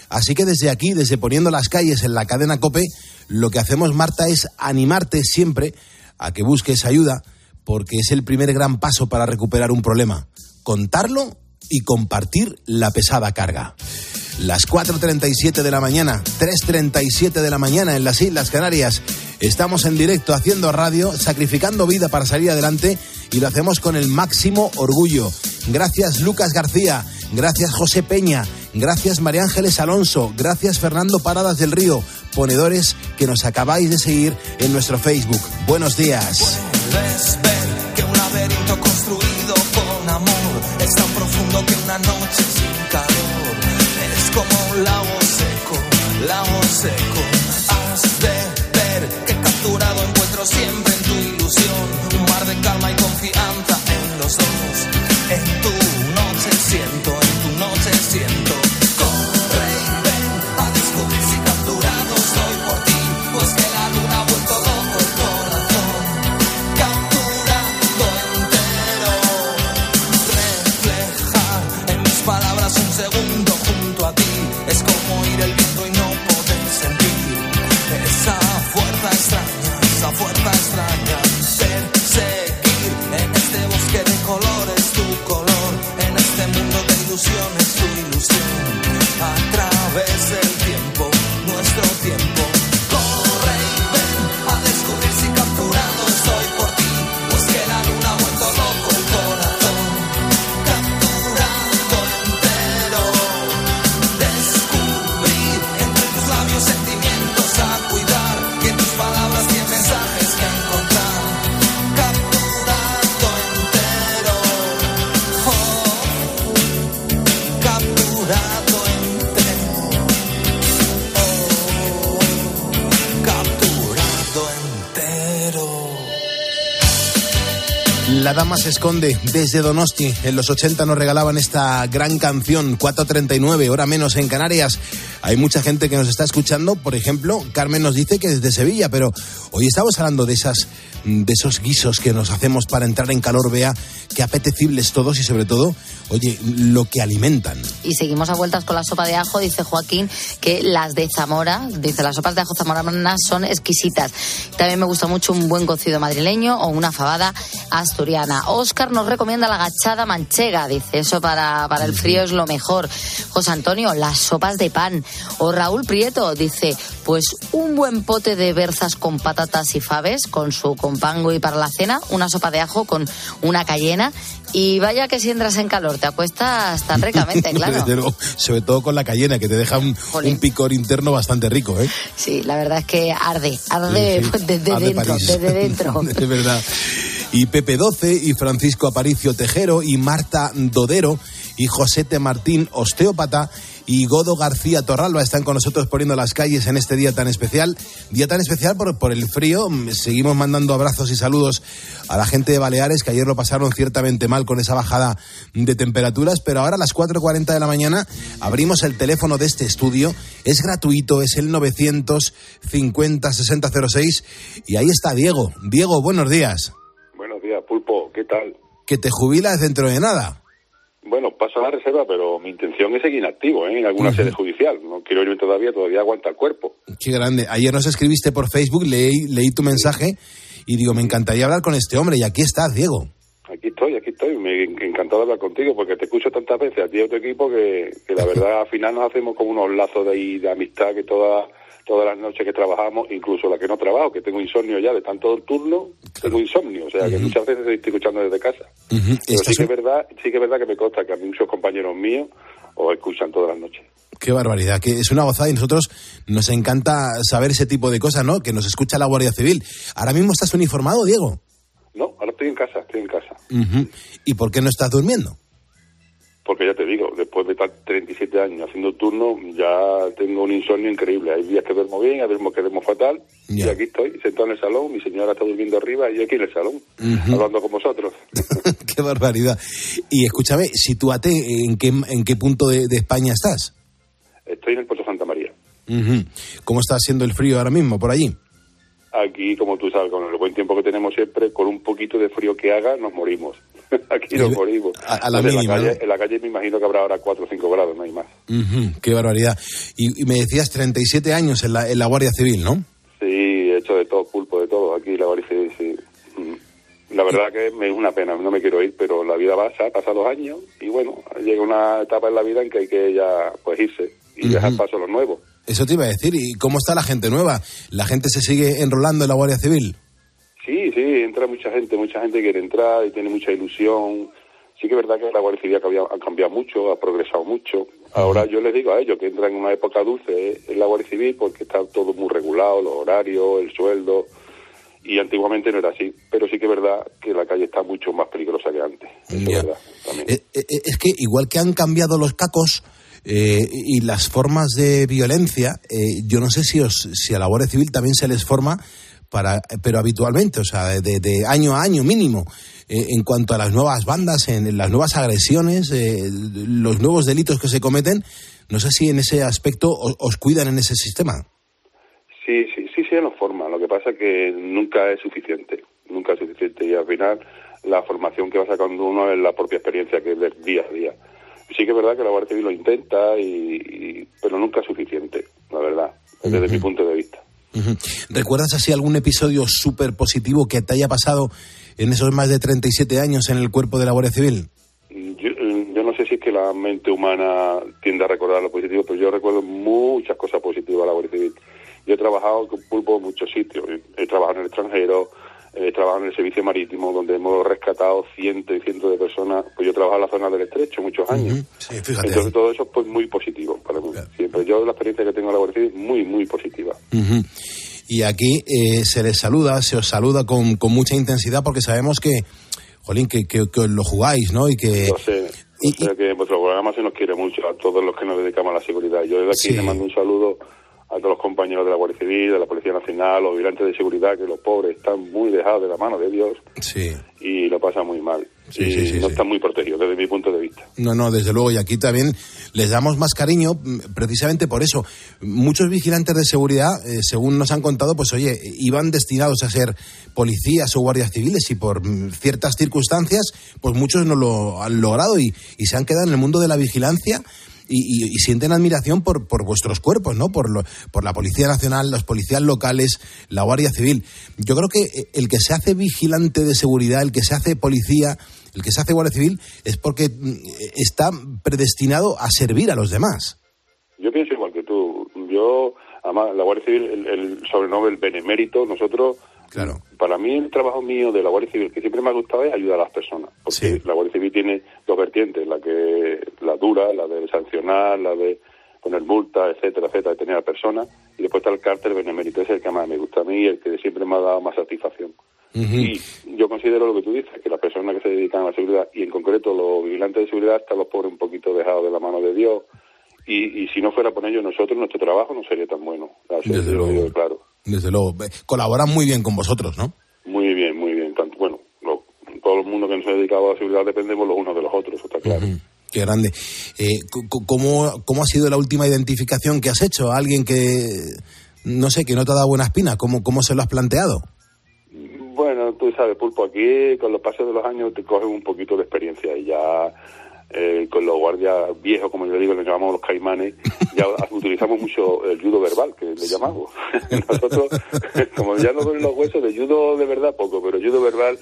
Así que desde aquí, desde poniendo las calles en la cadena Cope, lo que hacemos, Marta, es animarte siempre a que busques ayuda, porque es el primer gran paso para recuperar un problema. Contarlo y compartir la pesada carga. Las 4.37 de la mañana, 3.37 de la mañana en las Islas Canarias. Estamos en directo haciendo radio, sacrificando vida para salir adelante y lo hacemos con el máximo orgullo. Gracias Lucas García, gracias José Peña, gracias María Ángeles Alonso, gracias Fernando Paradas del Río, ponedores que nos acabáis de seguir en nuestro Facebook. Buenos días.
Seco, lago
esconde desde Donosti. En los 80 nos regalaban esta gran canción, 4.39, hora menos en Canarias. Hay mucha gente que nos está escuchando. Por ejemplo, Carmen nos dice que desde Sevilla, pero hoy estamos hablando de esas de esos guisos que nos hacemos para entrar en calor, vea qué apetecibles todos y sobre todo, oye, lo que alimentan.
Y seguimos a vueltas con la sopa de ajo, dice Joaquín, que las de Zamora, dice las sopas de ajo zamoranas son exquisitas. También me gusta mucho un buen cocido madrileño o una fabada asturiana. Oscar nos recomienda la gachada manchega, dice, eso para, para el frío es lo mejor. José Antonio, las sopas de pan. O Raúl Prieto dice, pues un buen pote de berzas con patatas y faves, con su compango y para la cena, una sopa de ajo con una cayena. Y vaya que si entras en calor, te acuestas tan [laughs] ricamente, claro.
Desde luego, sobre todo con la cayena, que te deja un, un picor interno bastante rico, ¿eh?
Sí, la verdad es que arde, arde
Sí, sí. [laughs]
desde
Arde
dentro,
París.
desde dentro. [laughs]
de verdad. Y Pepe Doce, y Francisco Aparicio Tejero, y Marta Dodero, y Josete Martín, osteópata, y Godo García Torralba están con nosotros poniendo las calles en este día tan especial. Día tan especial por, por el frío. Mm, Seguimos mandando abrazos y saludos a la gente de Baleares, que ayer lo pasaron ciertamente mal con esa bajada de temperaturas, pero ahora a las 4.40 de la mañana abrimos el teléfono de este estudio. Es gratuito, es el 950 6006 y ahí está Diego. Diego, buenos días.
Buenos días, Pulpo, ¿qué tal?
Que te jubilas dentro de nada.
Bueno, paso a la reserva, pero mi intención es seguir activo ¿eh? en alguna sede judicial. No quiero irme todavía, todavía aguanta el cuerpo.
Qué grande. Ayer nos escribiste por Facebook, leí, leí tu mensaje y digo, me encantaría hablar con este hombre y aquí estás, Diego.
Aquí estoy, aquí estoy. Me en- encantado de hablar contigo porque te escucho tantas veces a ti y a tu equipo que, que la verdad al final nos hacemos como unos lazos de, ahí, de amistad que todas todas las noches que trabajamos, incluso la que no trabajo, que tengo insomnio ya de tanto turno, tengo insomnio. O sea, que muchas veces estoy escuchando desde casa. Pero sí que es verdad, sí que es verdad que me consta que a muchos compañeros míos os escuchan todas las noches.
Qué barbaridad, que es una gozada y nosotros nos encanta saber ese tipo de cosas, ¿no? Que nos escucha la Guardia Civil. Ahora mismo estás uniformado, Diego.
No, ahora estoy en casa, estoy en casa.
¿Y por qué no estás durmiendo?
Porque ya te digo, después de estar 37 años haciendo turno, ya tengo un insomnio increíble. Hay días que duermo bien, hay días que duermo fatal. Y aquí estoy, sentado en el salón, mi señora está durmiendo arriba y aquí en el salón, hablando con vosotros. [laughs]
Qué barbaridad. Y escúchame, sitúate en qué, en qué punto de, de España estás.
Estoy en el Puerto Santa María.
Ujú. ¿Cómo está siendo el frío ahora mismo por allí?
Aquí, como tú sabes, con el buen tiempo que tenemos siempre, con un poquito de frío que haga, nos morimos. [laughs] aquí nos morimos.
a- a la mínima,
en, la calle,
¿no?
en la calle me imagino que habrá ahora 4 o 5 grados, no hay más.
Ujú, Qué barbaridad. Y, y me decías 37 años en la, en la Guardia Civil, ¿no?
Sí, he hecho de todo, pulpo de todo. Aquí la Guardia Civil, sí. Mm. La verdad que me es una pena, no me quiero ir, pero la vida pasa, pasa los años y bueno, llega una etapa en la vida en que hay que ya pues irse y dejar paso a los nuevos.
Eso te iba a decir. ¿Y cómo está la gente nueva? ¿La gente se sigue enrolando en la Guardia Civil?
Sí, sí, entra mucha gente, mucha gente quiere entrar y tiene mucha ilusión. Sí que es verdad que la Guardia Civil ha cambiado, mucho, ha progresado mucho. Ahora yo les digo a ellos que entran en una época dulce eh, en la Guardia Civil porque está todo muy regulado, los horarios, el sueldo. Y antiguamente no era así, pero sí que es verdad que la calle está mucho más peligrosa que antes. Eso es verdad.
Eh, eh, es que igual que han cambiado los cacos eh, y las formas de violencia, eh, yo no sé si, os, si a la Guardia Civil también se les forma, para, pero habitualmente, o sea, de, de año a año mínimo, eh, en cuanto a las nuevas bandas, en las nuevas agresiones, eh, los nuevos delitos que se cometen. No sé si en ese aspecto os, os cuidan en ese sistema.
Sí, sí, sí, sí, nos forma. Lo que pasa es que nunca es suficiente. Nunca es suficiente. Y al final, la formación que va sacando uno es la propia experiencia que es del día a día. Sí que es verdad que la Guardia Civil lo intenta, y, y- pero nunca es suficiente, la verdad, desde mi punto de vista.
¿Recuerdas así algún episodio súper positivo que te haya pasado en esos más de 37 años en el cuerpo de la Guardia Civil?
Yo, yo no sé si es que la mente humana tiende a recordar lo positivo, pero yo recuerdo muchas cosas positivas de la Guardia Civil. Yo he trabajado con pulpo en muchos sitios. He trabajado en el extranjero, he trabajado en el servicio marítimo, donde hemos rescatado cientos y cientos de personas. Pues yo he trabajado en la zona del estrecho muchos años.
Sí, fíjate.
Entonces todo eso es pues, muy positivo para mí. Siempre. Yo la experiencia que tengo en la Guardia Civil es muy, muy positiva.
Y aquí eh, se les saluda, se os saluda con, con mucha intensidad porque sabemos que, jolín, que, que, lo jugáis, ¿no? Y que...
Sé, sé que vuestro programa se nos quiere mucho a todos los que nos dedicamos a la seguridad. Yo desde aquí
Sí.
le mando un saludo a todos los compañeros de la Guardia Civil, de la Policía Nacional, los vigilantes de seguridad, que los pobres están muy dejados de la mano de Dios
Sí.
y lo pasan muy mal.
Sí,
y
sí, sí,
no están muy protegidos desde mi punto de vista.
No, no, desde luego, y aquí también les damos más cariño mm, precisamente por eso. Muchos vigilantes de seguridad, eh, según nos han contado, pues oye, iban destinados a ser policías o guardias civiles y por mm, ciertas circunstancias, pues muchos no lo han logrado y, y se han quedado en el mundo de la vigilancia. Y, y- y sienten admiración por, por vuestros cuerpos, ¿no? Por, lo- por la Policía Nacional, los policías locales, la Guardia Civil. Yo creo que eh, el que se hace vigilante de seguridad, el que se hace policía, el que se hace Guardia Civil, es porque mm, está predestinado a servir a los demás.
Yo pienso igual que tú. Yo, además, la Guardia Civil, el, el sobrenombre, el benemérito, nosotros,
Claro.
Para mí el trabajo mío de la Guardia Civil, que siempre me ha gustado, es ayudar a las personas. Porque la Guardia Civil tiene dos vertientes, la que la dura, la de sancionar, la de poner multas, etcétera, etcétera, detener a la persona, y después está el cárter benemérito, es el que más me gusta a mí y el que siempre me ha dado más satisfacción. Y yo considero lo que tú dices, que las personas que se dedican a la seguridad, y en concreto los vigilantes de seguridad, están los pobres un poquito dejados de la mano de Dios, y, y si no fuera por ellos nosotros, nuestro trabajo no sería tan bueno.
Desde luego.
claro.
Desde luego. Colaboran muy bien con vosotros, ¿no?
Muy bien, muy bien. Tanto, bueno, lo- todo el mundo que nos ha dedicado a la seguridad dependemos los unos de los otros, está claro.
Qué grande. Eh, ¿cómo, ¿Cómo ha sido la última identificación que has hecho? ¿A alguien que, no sé, que no te ha dado buena espina? ¿Cómo, cómo se lo has planteado?
Bueno, tú sabes, Pulpo, aquí con los pasos de los años te coges un poquito de experiencia y ya eh, con los guardias viejos, como yo digo, les llamamos los caimanes, ya [laughs] utilizamos mucho el judo verbal, que le llamamos. [laughs] Nosotros, como ya no duelen los huesos, de judo de verdad poco, pero judo verbal,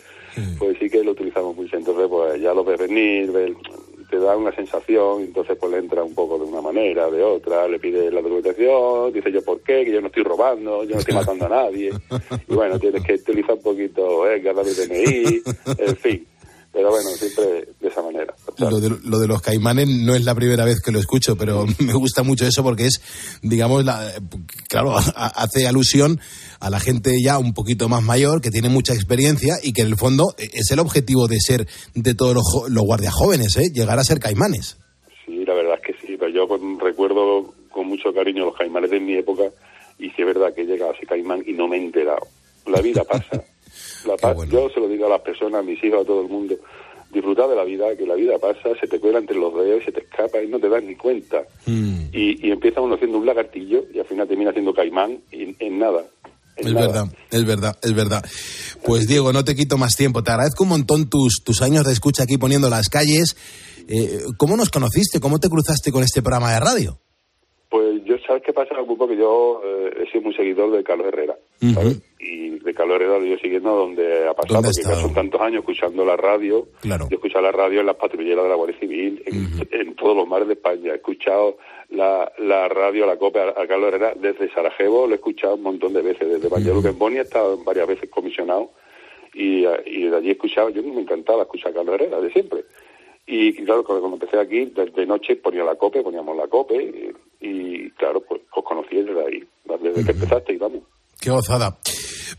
pues sí que lo utilizamos mucho. Entonces, pues ya lo ves venir, ves- te da una sensación, entonces pues le entra un poco de una manera, de otra, le pide la documentación, dice yo por qué, que yo no estoy robando, yo no estoy matando a nadie. [laughs] Y bueno, tienes que utilizar un poquito, eh, dame DNI, en fin. Pero bueno, siempre de esa manera.
Lo de, lo de los caimanes no es la primera vez que lo escucho, pero [laughs] me gusta mucho eso porque es, digamos, la, claro, [laughs] hace alusión a la gente ya un poquito más mayor, que tiene mucha experiencia y que en el fondo es el objetivo de ser de todos los, los guardias jóvenes, ¿eh? llegar a ser caimanes.
Sí, la verdad es que sí, pero yo con- recuerdo con mucho cariño los caimanes de mi época y sí es verdad que he llegado a ese caimán y no me he enterado. La vida pasa. [laughs] La pa- Yo se lo digo a las personas, a mis hijos, a todo el mundo. Disfrutar de la vida, que la vida pasa, se te cuela entre los dedos se te escapa y no te das ni cuenta. Y, y empieza uno haciendo un lagartillo y al final termina haciendo caimán y en nada.
Es
nada.
verdad, es verdad, es verdad. Pues Diego, no te quito más tiempo. Te agradezco un montón tus, tus años de escucha aquí poniendo las calles. Eh, ¿Cómo nos conociste? ¿Cómo te cruzaste con este programa de radio?
Yo, ¿sabes qué pasa? Un poco que yo eh, he sido muy seguidor de Carlos Herrera. Y de Carlos Herrera lo he ido siguiendo donde ha pasado,
¿Dónde ha
porque
estado?
son tantos años escuchando la radio.
Claro.
Yo he escuchado la radio en las patrulleras de la Guardia Civil, en, en todos los mares de España. He escuchado la, la radio, la copia a, a Carlos Herrera desde Sarajevo, lo he escuchado un montón de veces. Desde Valladolid en Boni he estado varias veces comisionado y, eh, y desde allí he escuchado, yo me encantaba escuchar a Carlos Herrera, de siempre. Y claro, cuando, cuando empecé aquí, de, de noche ponía la cope, poníamos la cope y, y, claro, pues os conocí desde ahí, desde que empezaste y vamos.
Qué gozada.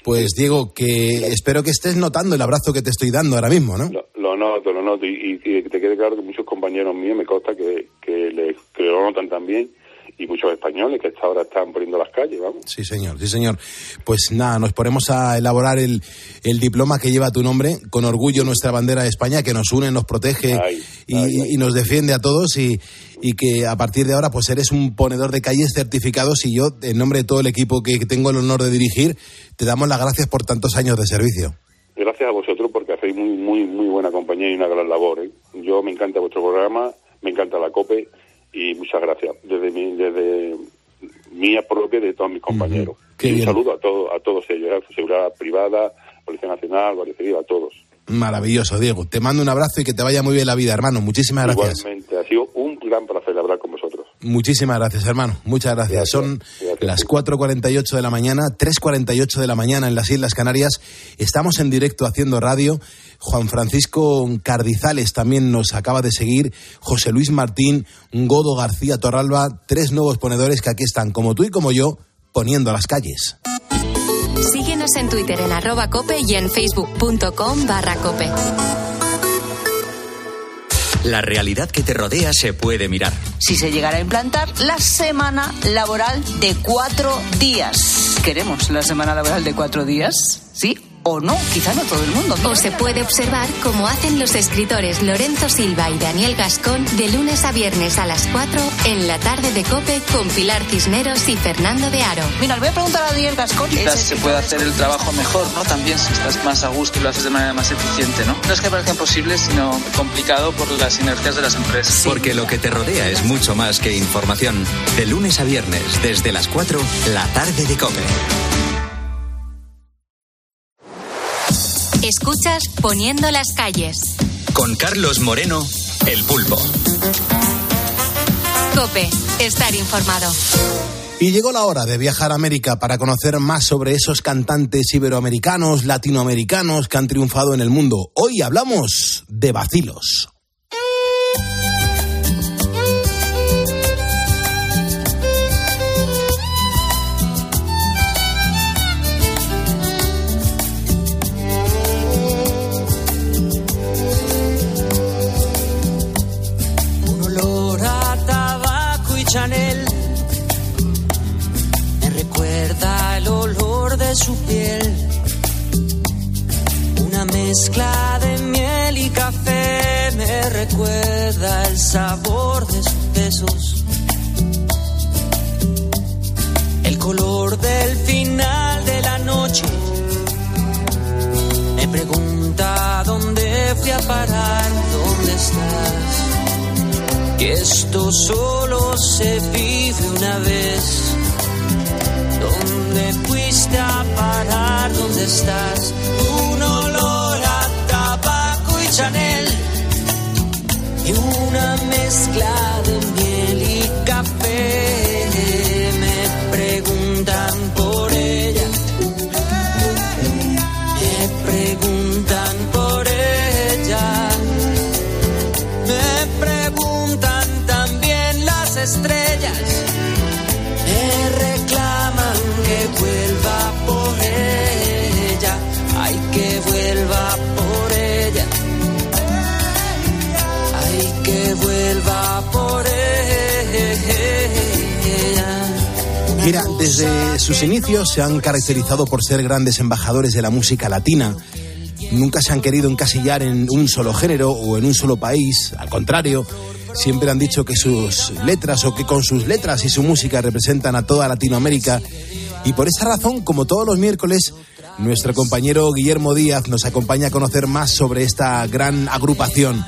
Pues Diego, que espero que estés notando el abrazo que te estoy dando ahora mismo, ¿no?
Lo noto, lo noto. Y, y que te quede claro que muchos compañeros míos me consta que, que, le- que lo notan también. Y muchos españoles que hasta ahora están poniendo las calles, vamos.
Sí, señor, sí, señor. Pues nada, nos ponemos a elaborar el, el diploma que lleva tu nombre, con orgullo nuestra bandera de España, que nos une, nos protege y, y nos defiende a todos y, y que a partir de ahora pues eres un ponedor de calles certificados y yo, en nombre de todo el equipo que tengo el honor de dirigir, te damos las gracias por tantos años de servicio.
Gracias a vosotros porque hacéis muy, muy, muy buena compañía y una gran labor. ¿eh? Yo me encanta vuestro programa, me encanta la COPE y muchas gracias. Desde mi, desde mía propia y de todos mis compañeros. Y un saludo a todos, a todos ellos, ¿eh? seguridad privada, Policía Nacional, Guardia Civil, a todos.
Maravilloso, Diego. Te mando un abrazo y que te vaya muy bien la vida, hermano. Muchísimas gracias.
Igualmente, ha sido un gran placer hablar con.
Muchísimas gracias, hermano. Muchas gracias. Son las 4.48 de la mañana, 3.48 de la mañana en las Islas Canarias. Estamos en directo haciendo radio. Juan Francisco Cardizales también nos acaba de seguir. José Luis Martín, Godo García Torralba, tres nuevos ponedores que aquí están, como tú y como yo, poniendo las calles.
Síguenos en Twitter en arroba cope y en facebook.com barra cope.
La realidad que te rodea se puede mirar.
Si se llegara a implantar la semana laboral de cuatro días. ¿Queremos la semana laboral de cuatro días? ¿Sí o no, quizá no todo el mundo.
O se puede observar cómo hacen los escritores Lorenzo Silva y Daniel Gascón de lunes a viernes a las 4 en la tarde de Cope con Pilar Cisneros y Fernando de Aro.
Mira, le voy a preguntar a Daniel Gascón.
Quizás se puede hacer el trabajo mejor, ¿no? También si estás más a gusto y lo haces de manera más eficiente, ¿no? No es que parezca imposible, sino complicado por las sinergias de las empresas.
Porque lo que te rodea es mucho más que información. De lunes a viernes, desde las 4, la tarde de Cope.
Escuchas Poniendo las calles.
Con Carlos Moreno, el pulpo.
Cope, estar informado.
Y llegó la hora de viajar a América para conocer más sobre esos cantantes iberoamericanos, latinoamericanos que han triunfado en el mundo. Hoy hablamos de vacilos.
De su piel. Una mezcla de miel y café me recuerda el sabor de sus besos. El color del final de la noche me pregunta dónde fui a parar, dónde estás. Que esto solo se vive una vez. ¿Dónde fuiste a? ¿Dónde estás? Un olor a tabaco y Chanel. Y una mezcla vuelva por ella.
Mira, desde sus inicios se han caracterizado por ser grandes embajadores de la música latina. Nunca se han querido encasillar en un solo género o en un solo país. Al contrario, siempre han dicho que sus letras o que con sus letras y su música representan a toda Latinoamérica. Y por esa razón, como todos los miércoles, nuestro compañero Guillermo Díaz nos acompaña a conocer más sobre esta gran agrupación.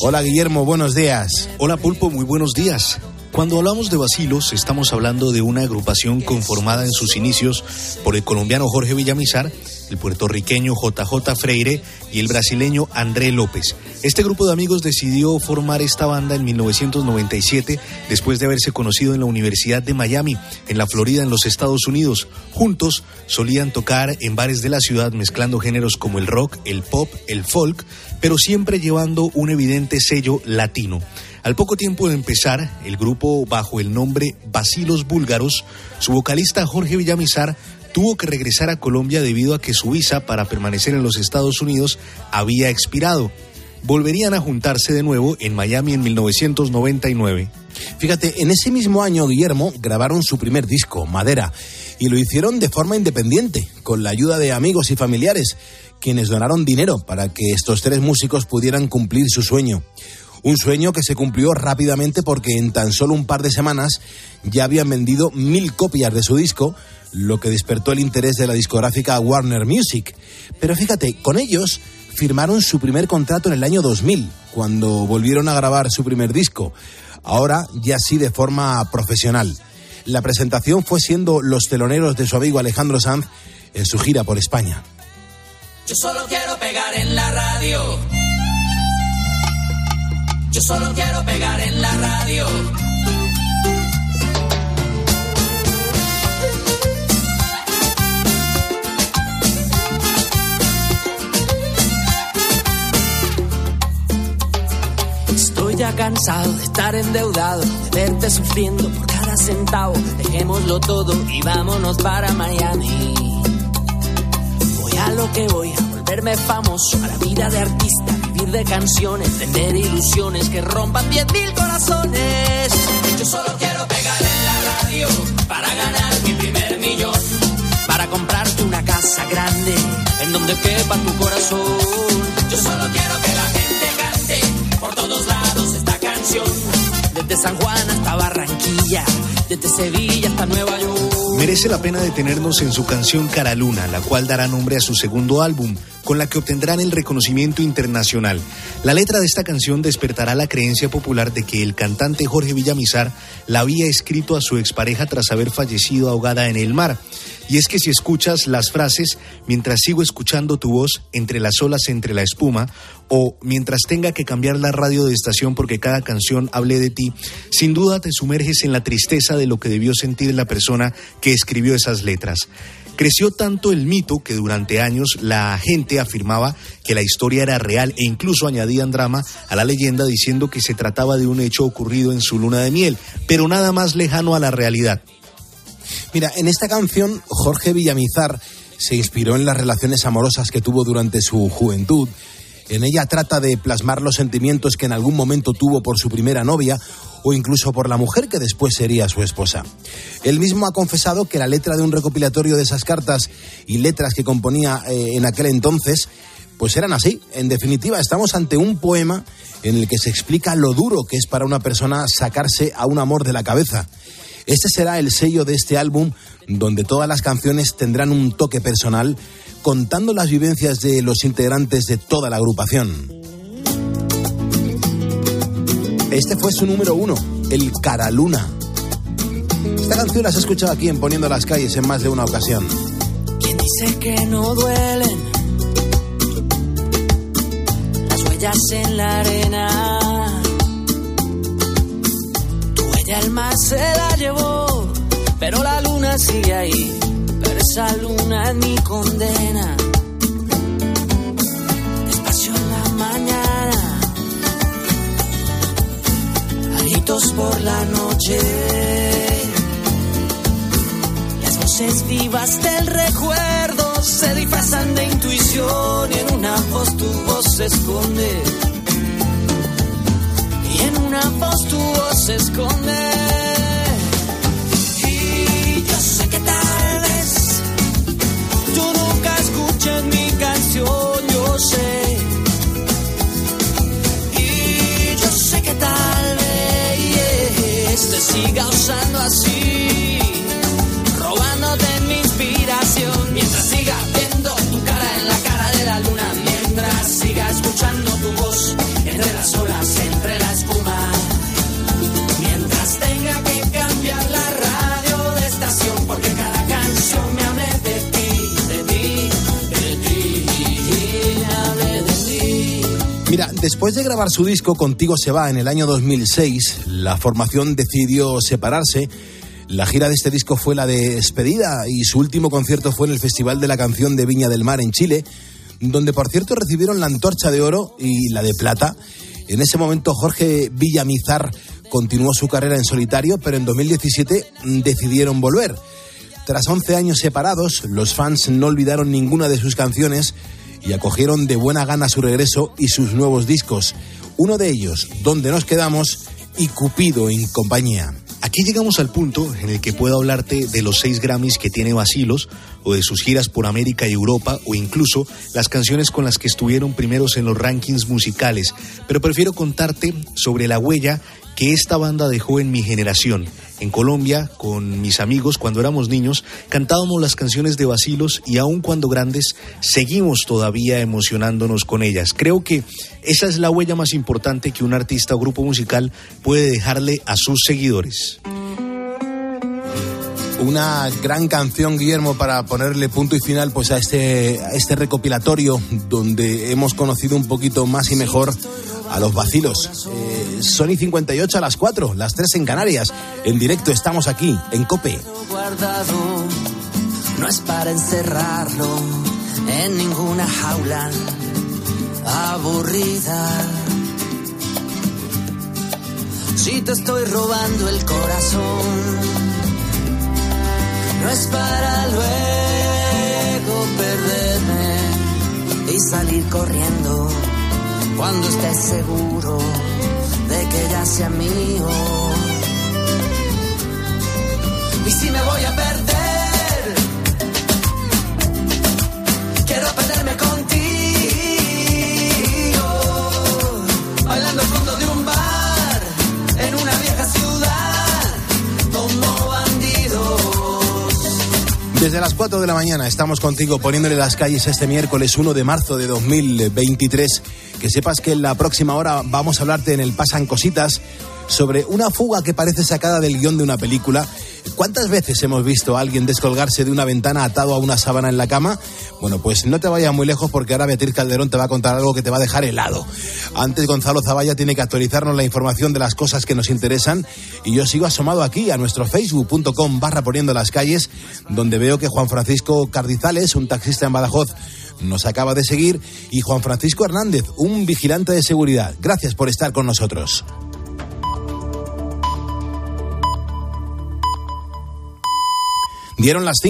Hola Guillermo, buenos días.
Hola Pulpo, muy buenos días. Cuando hablamos de Basilos, estamos hablando de una agrupación conformada en sus inicios por el colombiano Jorge Villamizar, el puertorriqueño JJ Freire y el brasileño André López. Este grupo de amigos decidió formar esta banda en 1997 después de haberse conocido en la Universidad de Miami, en la Florida, en los Estados Unidos. Juntos solían tocar en bares de la ciudad mezclando géneros como el rock, el pop, el folk, pero siempre llevando un evidente sello latino. Al poco tiempo de empezar, el grupo, bajo el nombre Basilos Búlgaros, su vocalista Jorge Villamizar tuvo que regresar a Colombia debido a que su visa para permanecer en los Estados Unidos había expirado. Volverían a juntarse de nuevo en Miami en 1999.
Fíjate, en ese mismo año, Guillermo, grabaron su primer disco, Madera, y lo hicieron de forma independiente, con la ayuda de amigos y familiares, quienes donaron dinero para que estos tres músicos pudieran cumplir su sueño. Un sueño que se cumplió rápidamente porque en tan solo un par de semanas ya habían vendido mil copias de su disco, lo que despertó el interés de la discográfica Warner Music. Pero fíjate, con ellos firmaron su primer contrato en el año 2000, cuando volvieron a grabar su primer disco, ahora ya sí de forma profesional. La presentación fue siendo los teloneros de su amigo Alejandro Sanz en su gira por España.
Yo solo quiero pegar en la radio. Yo solo quiero pegar en la radio. Estoy ya cansado de estar endeudado, de verte sufriendo por cada centavo. Dejémoslo todo y vámonos para Miami. Voy a lo que voy, a volverme famoso, a la vida de artista, vivir de canciones, tener ilusiones que rompan diez mil corazones. Yo solo quiero pegar en la radio para ganar mi primer millón. Para comprarte una casa grande en donde quepa tu corazón. Yo solo quiero que la gente Desde San Juan hasta Barranquilla, desde Sevilla hasta Nueva York.
Merece la pena detenernos en su canción Cara Luna, la cual dará nombre a su segundo álbum, con la que obtendrán el reconocimiento internacional. La letra de esta canción despertará la creencia popular de que el cantante Jorge Villamizar la había escrito a su expareja tras haber fallecido ahogada en el mar. Y es que si escuchas las frases mientras sigo escuchando tu voz entre las olas, entre la espuma, o mientras tenga que cambiar la radio de estación porque cada canción hable de ti, sin duda te sumerges en la tristeza de lo que debió sentir la persona que escribió esas letras. Creció tanto el mito que durante años la gente afirmaba que la historia era real e incluso añadían drama a la leyenda diciendo que se trataba de un hecho ocurrido en su luna de miel, pero nada más lejano a la realidad.
Mira, en esta canción Jorge Villamizar se inspiró en las relaciones amorosas que tuvo durante su juventud. En ella trata de plasmar los sentimientos que en algún momento tuvo por su primera novia o incluso por la mujer que después sería su esposa. Él mismo ha confesado que la letra de un recopilatorio de esas cartas y letras que componía eh, en aquel entonces, pues eran así. En definitiva, estamos ante un poema en el que se explica lo duro que es para una persona sacarse a un amor de la cabeza. Este será el sello de este álbum, donde todas las canciones tendrán un toque personal, contando las vivencias de los integrantes de toda la agrupación. Este fue su número uno, el Caraluna. Esta canción la has escuchado aquí en Poniendo las Calles en más de una ocasión.
¿Quién dice que no duelen las huellas en la arena? Tu huella el mar se la llevó, pero la luna sigue ahí. Esa luna es mi condena. Despacio en la mañana, gritos por la noche. Las voces vivas del recuerdo se disfrazan de intuición y en una voz tu voz se esconde. Y en una voz tu voz se esconde. Canción, yo sé. Y yo sé que tal vez te siga usando así, robándote mi inspiración. Mientras siga viendo tu cara en la cara de la luna, mientras siga escuchando tu voz entre las olas,
Mira, después de grabar su disco Contigo se va en el año 2006, la formación decidió separarse. La gira de este disco fue la de despedida y su último concierto fue en el Festival de la Canción de Viña del Mar en Chile, donde por cierto recibieron la antorcha de oro y la de plata. En ese momento Jorge Villamizar continuó su carrera en solitario, pero en 2017 decidieron volver. Tras 11 años separados, los fans no olvidaron ninguna de sus canciones y acogieron de buena gana su regreso y sus nuevos discos. Uno de ellos, Donde nos quedamos, y Cupido en compañía.
Aquí llegamos al punto en el que puedo hablarte de los seis Grammys que tiene Basilos, o de sus giras por América y Europa, o incluso las canciones con las que estuvieron primeros en los rankings musicales. Pero prefiero contarte sobre la huella que esta banda dejó en mi generación. En Colombia, con mis amigos, cuando éramos niños, cantábamos las canciones de Basilos y aun cuando grandes, seguimos todavía emocionándonos con ellas. Creo que esa es la huella más importante que un artista o grupo musical puede dejarle a sus seguidores.
Una gran canción, Guillermo, para ponerle punto y final pues, a, este, a este recopilatorio donde hemos conocido un poquito más y mejor a los vacilos. Eh, Sony 58 a las 4, las 3 en Canarias. En directo estamos aquí, en Cope.
no es para encerrarlo en ninguna jaula aburrida. Si te estoy robando el corazón, no es para luego perderme y salir corriendo cuando estés seguro de que ya sea mío. Y si me voy a perder,
Desde las 4 de la mañana estamos contigo poniéndole las calles este miércoles 1 de marzo de 2023. Que sepas que en la próxima hora vamos a hablarte en el Pasan Cositas sobre una fuga que parece sacada del guion de una película. ¿Cuántas veces hemos visto a alguien descolgarse de una ventana atado a una sábana en la cama? Bueno, pues no te vayas muy lejos porque ahora Beatriz Calderón te va a contar algo que te va a dejar helado. Antes Gonzalo Zavalla tiene que actualizarnos la información de las cosas que nos interesan y yo sigo asomado aquí a nuestro facebook.com barra poniendo las calles donde veo que Juan Francisco Cardizales, un taxista en Badajoz, nos acaba de seguir y Juan Francisco Hernández, un vigilante de seguridad. Gracias por estar con nosotros. Dieron las cinco.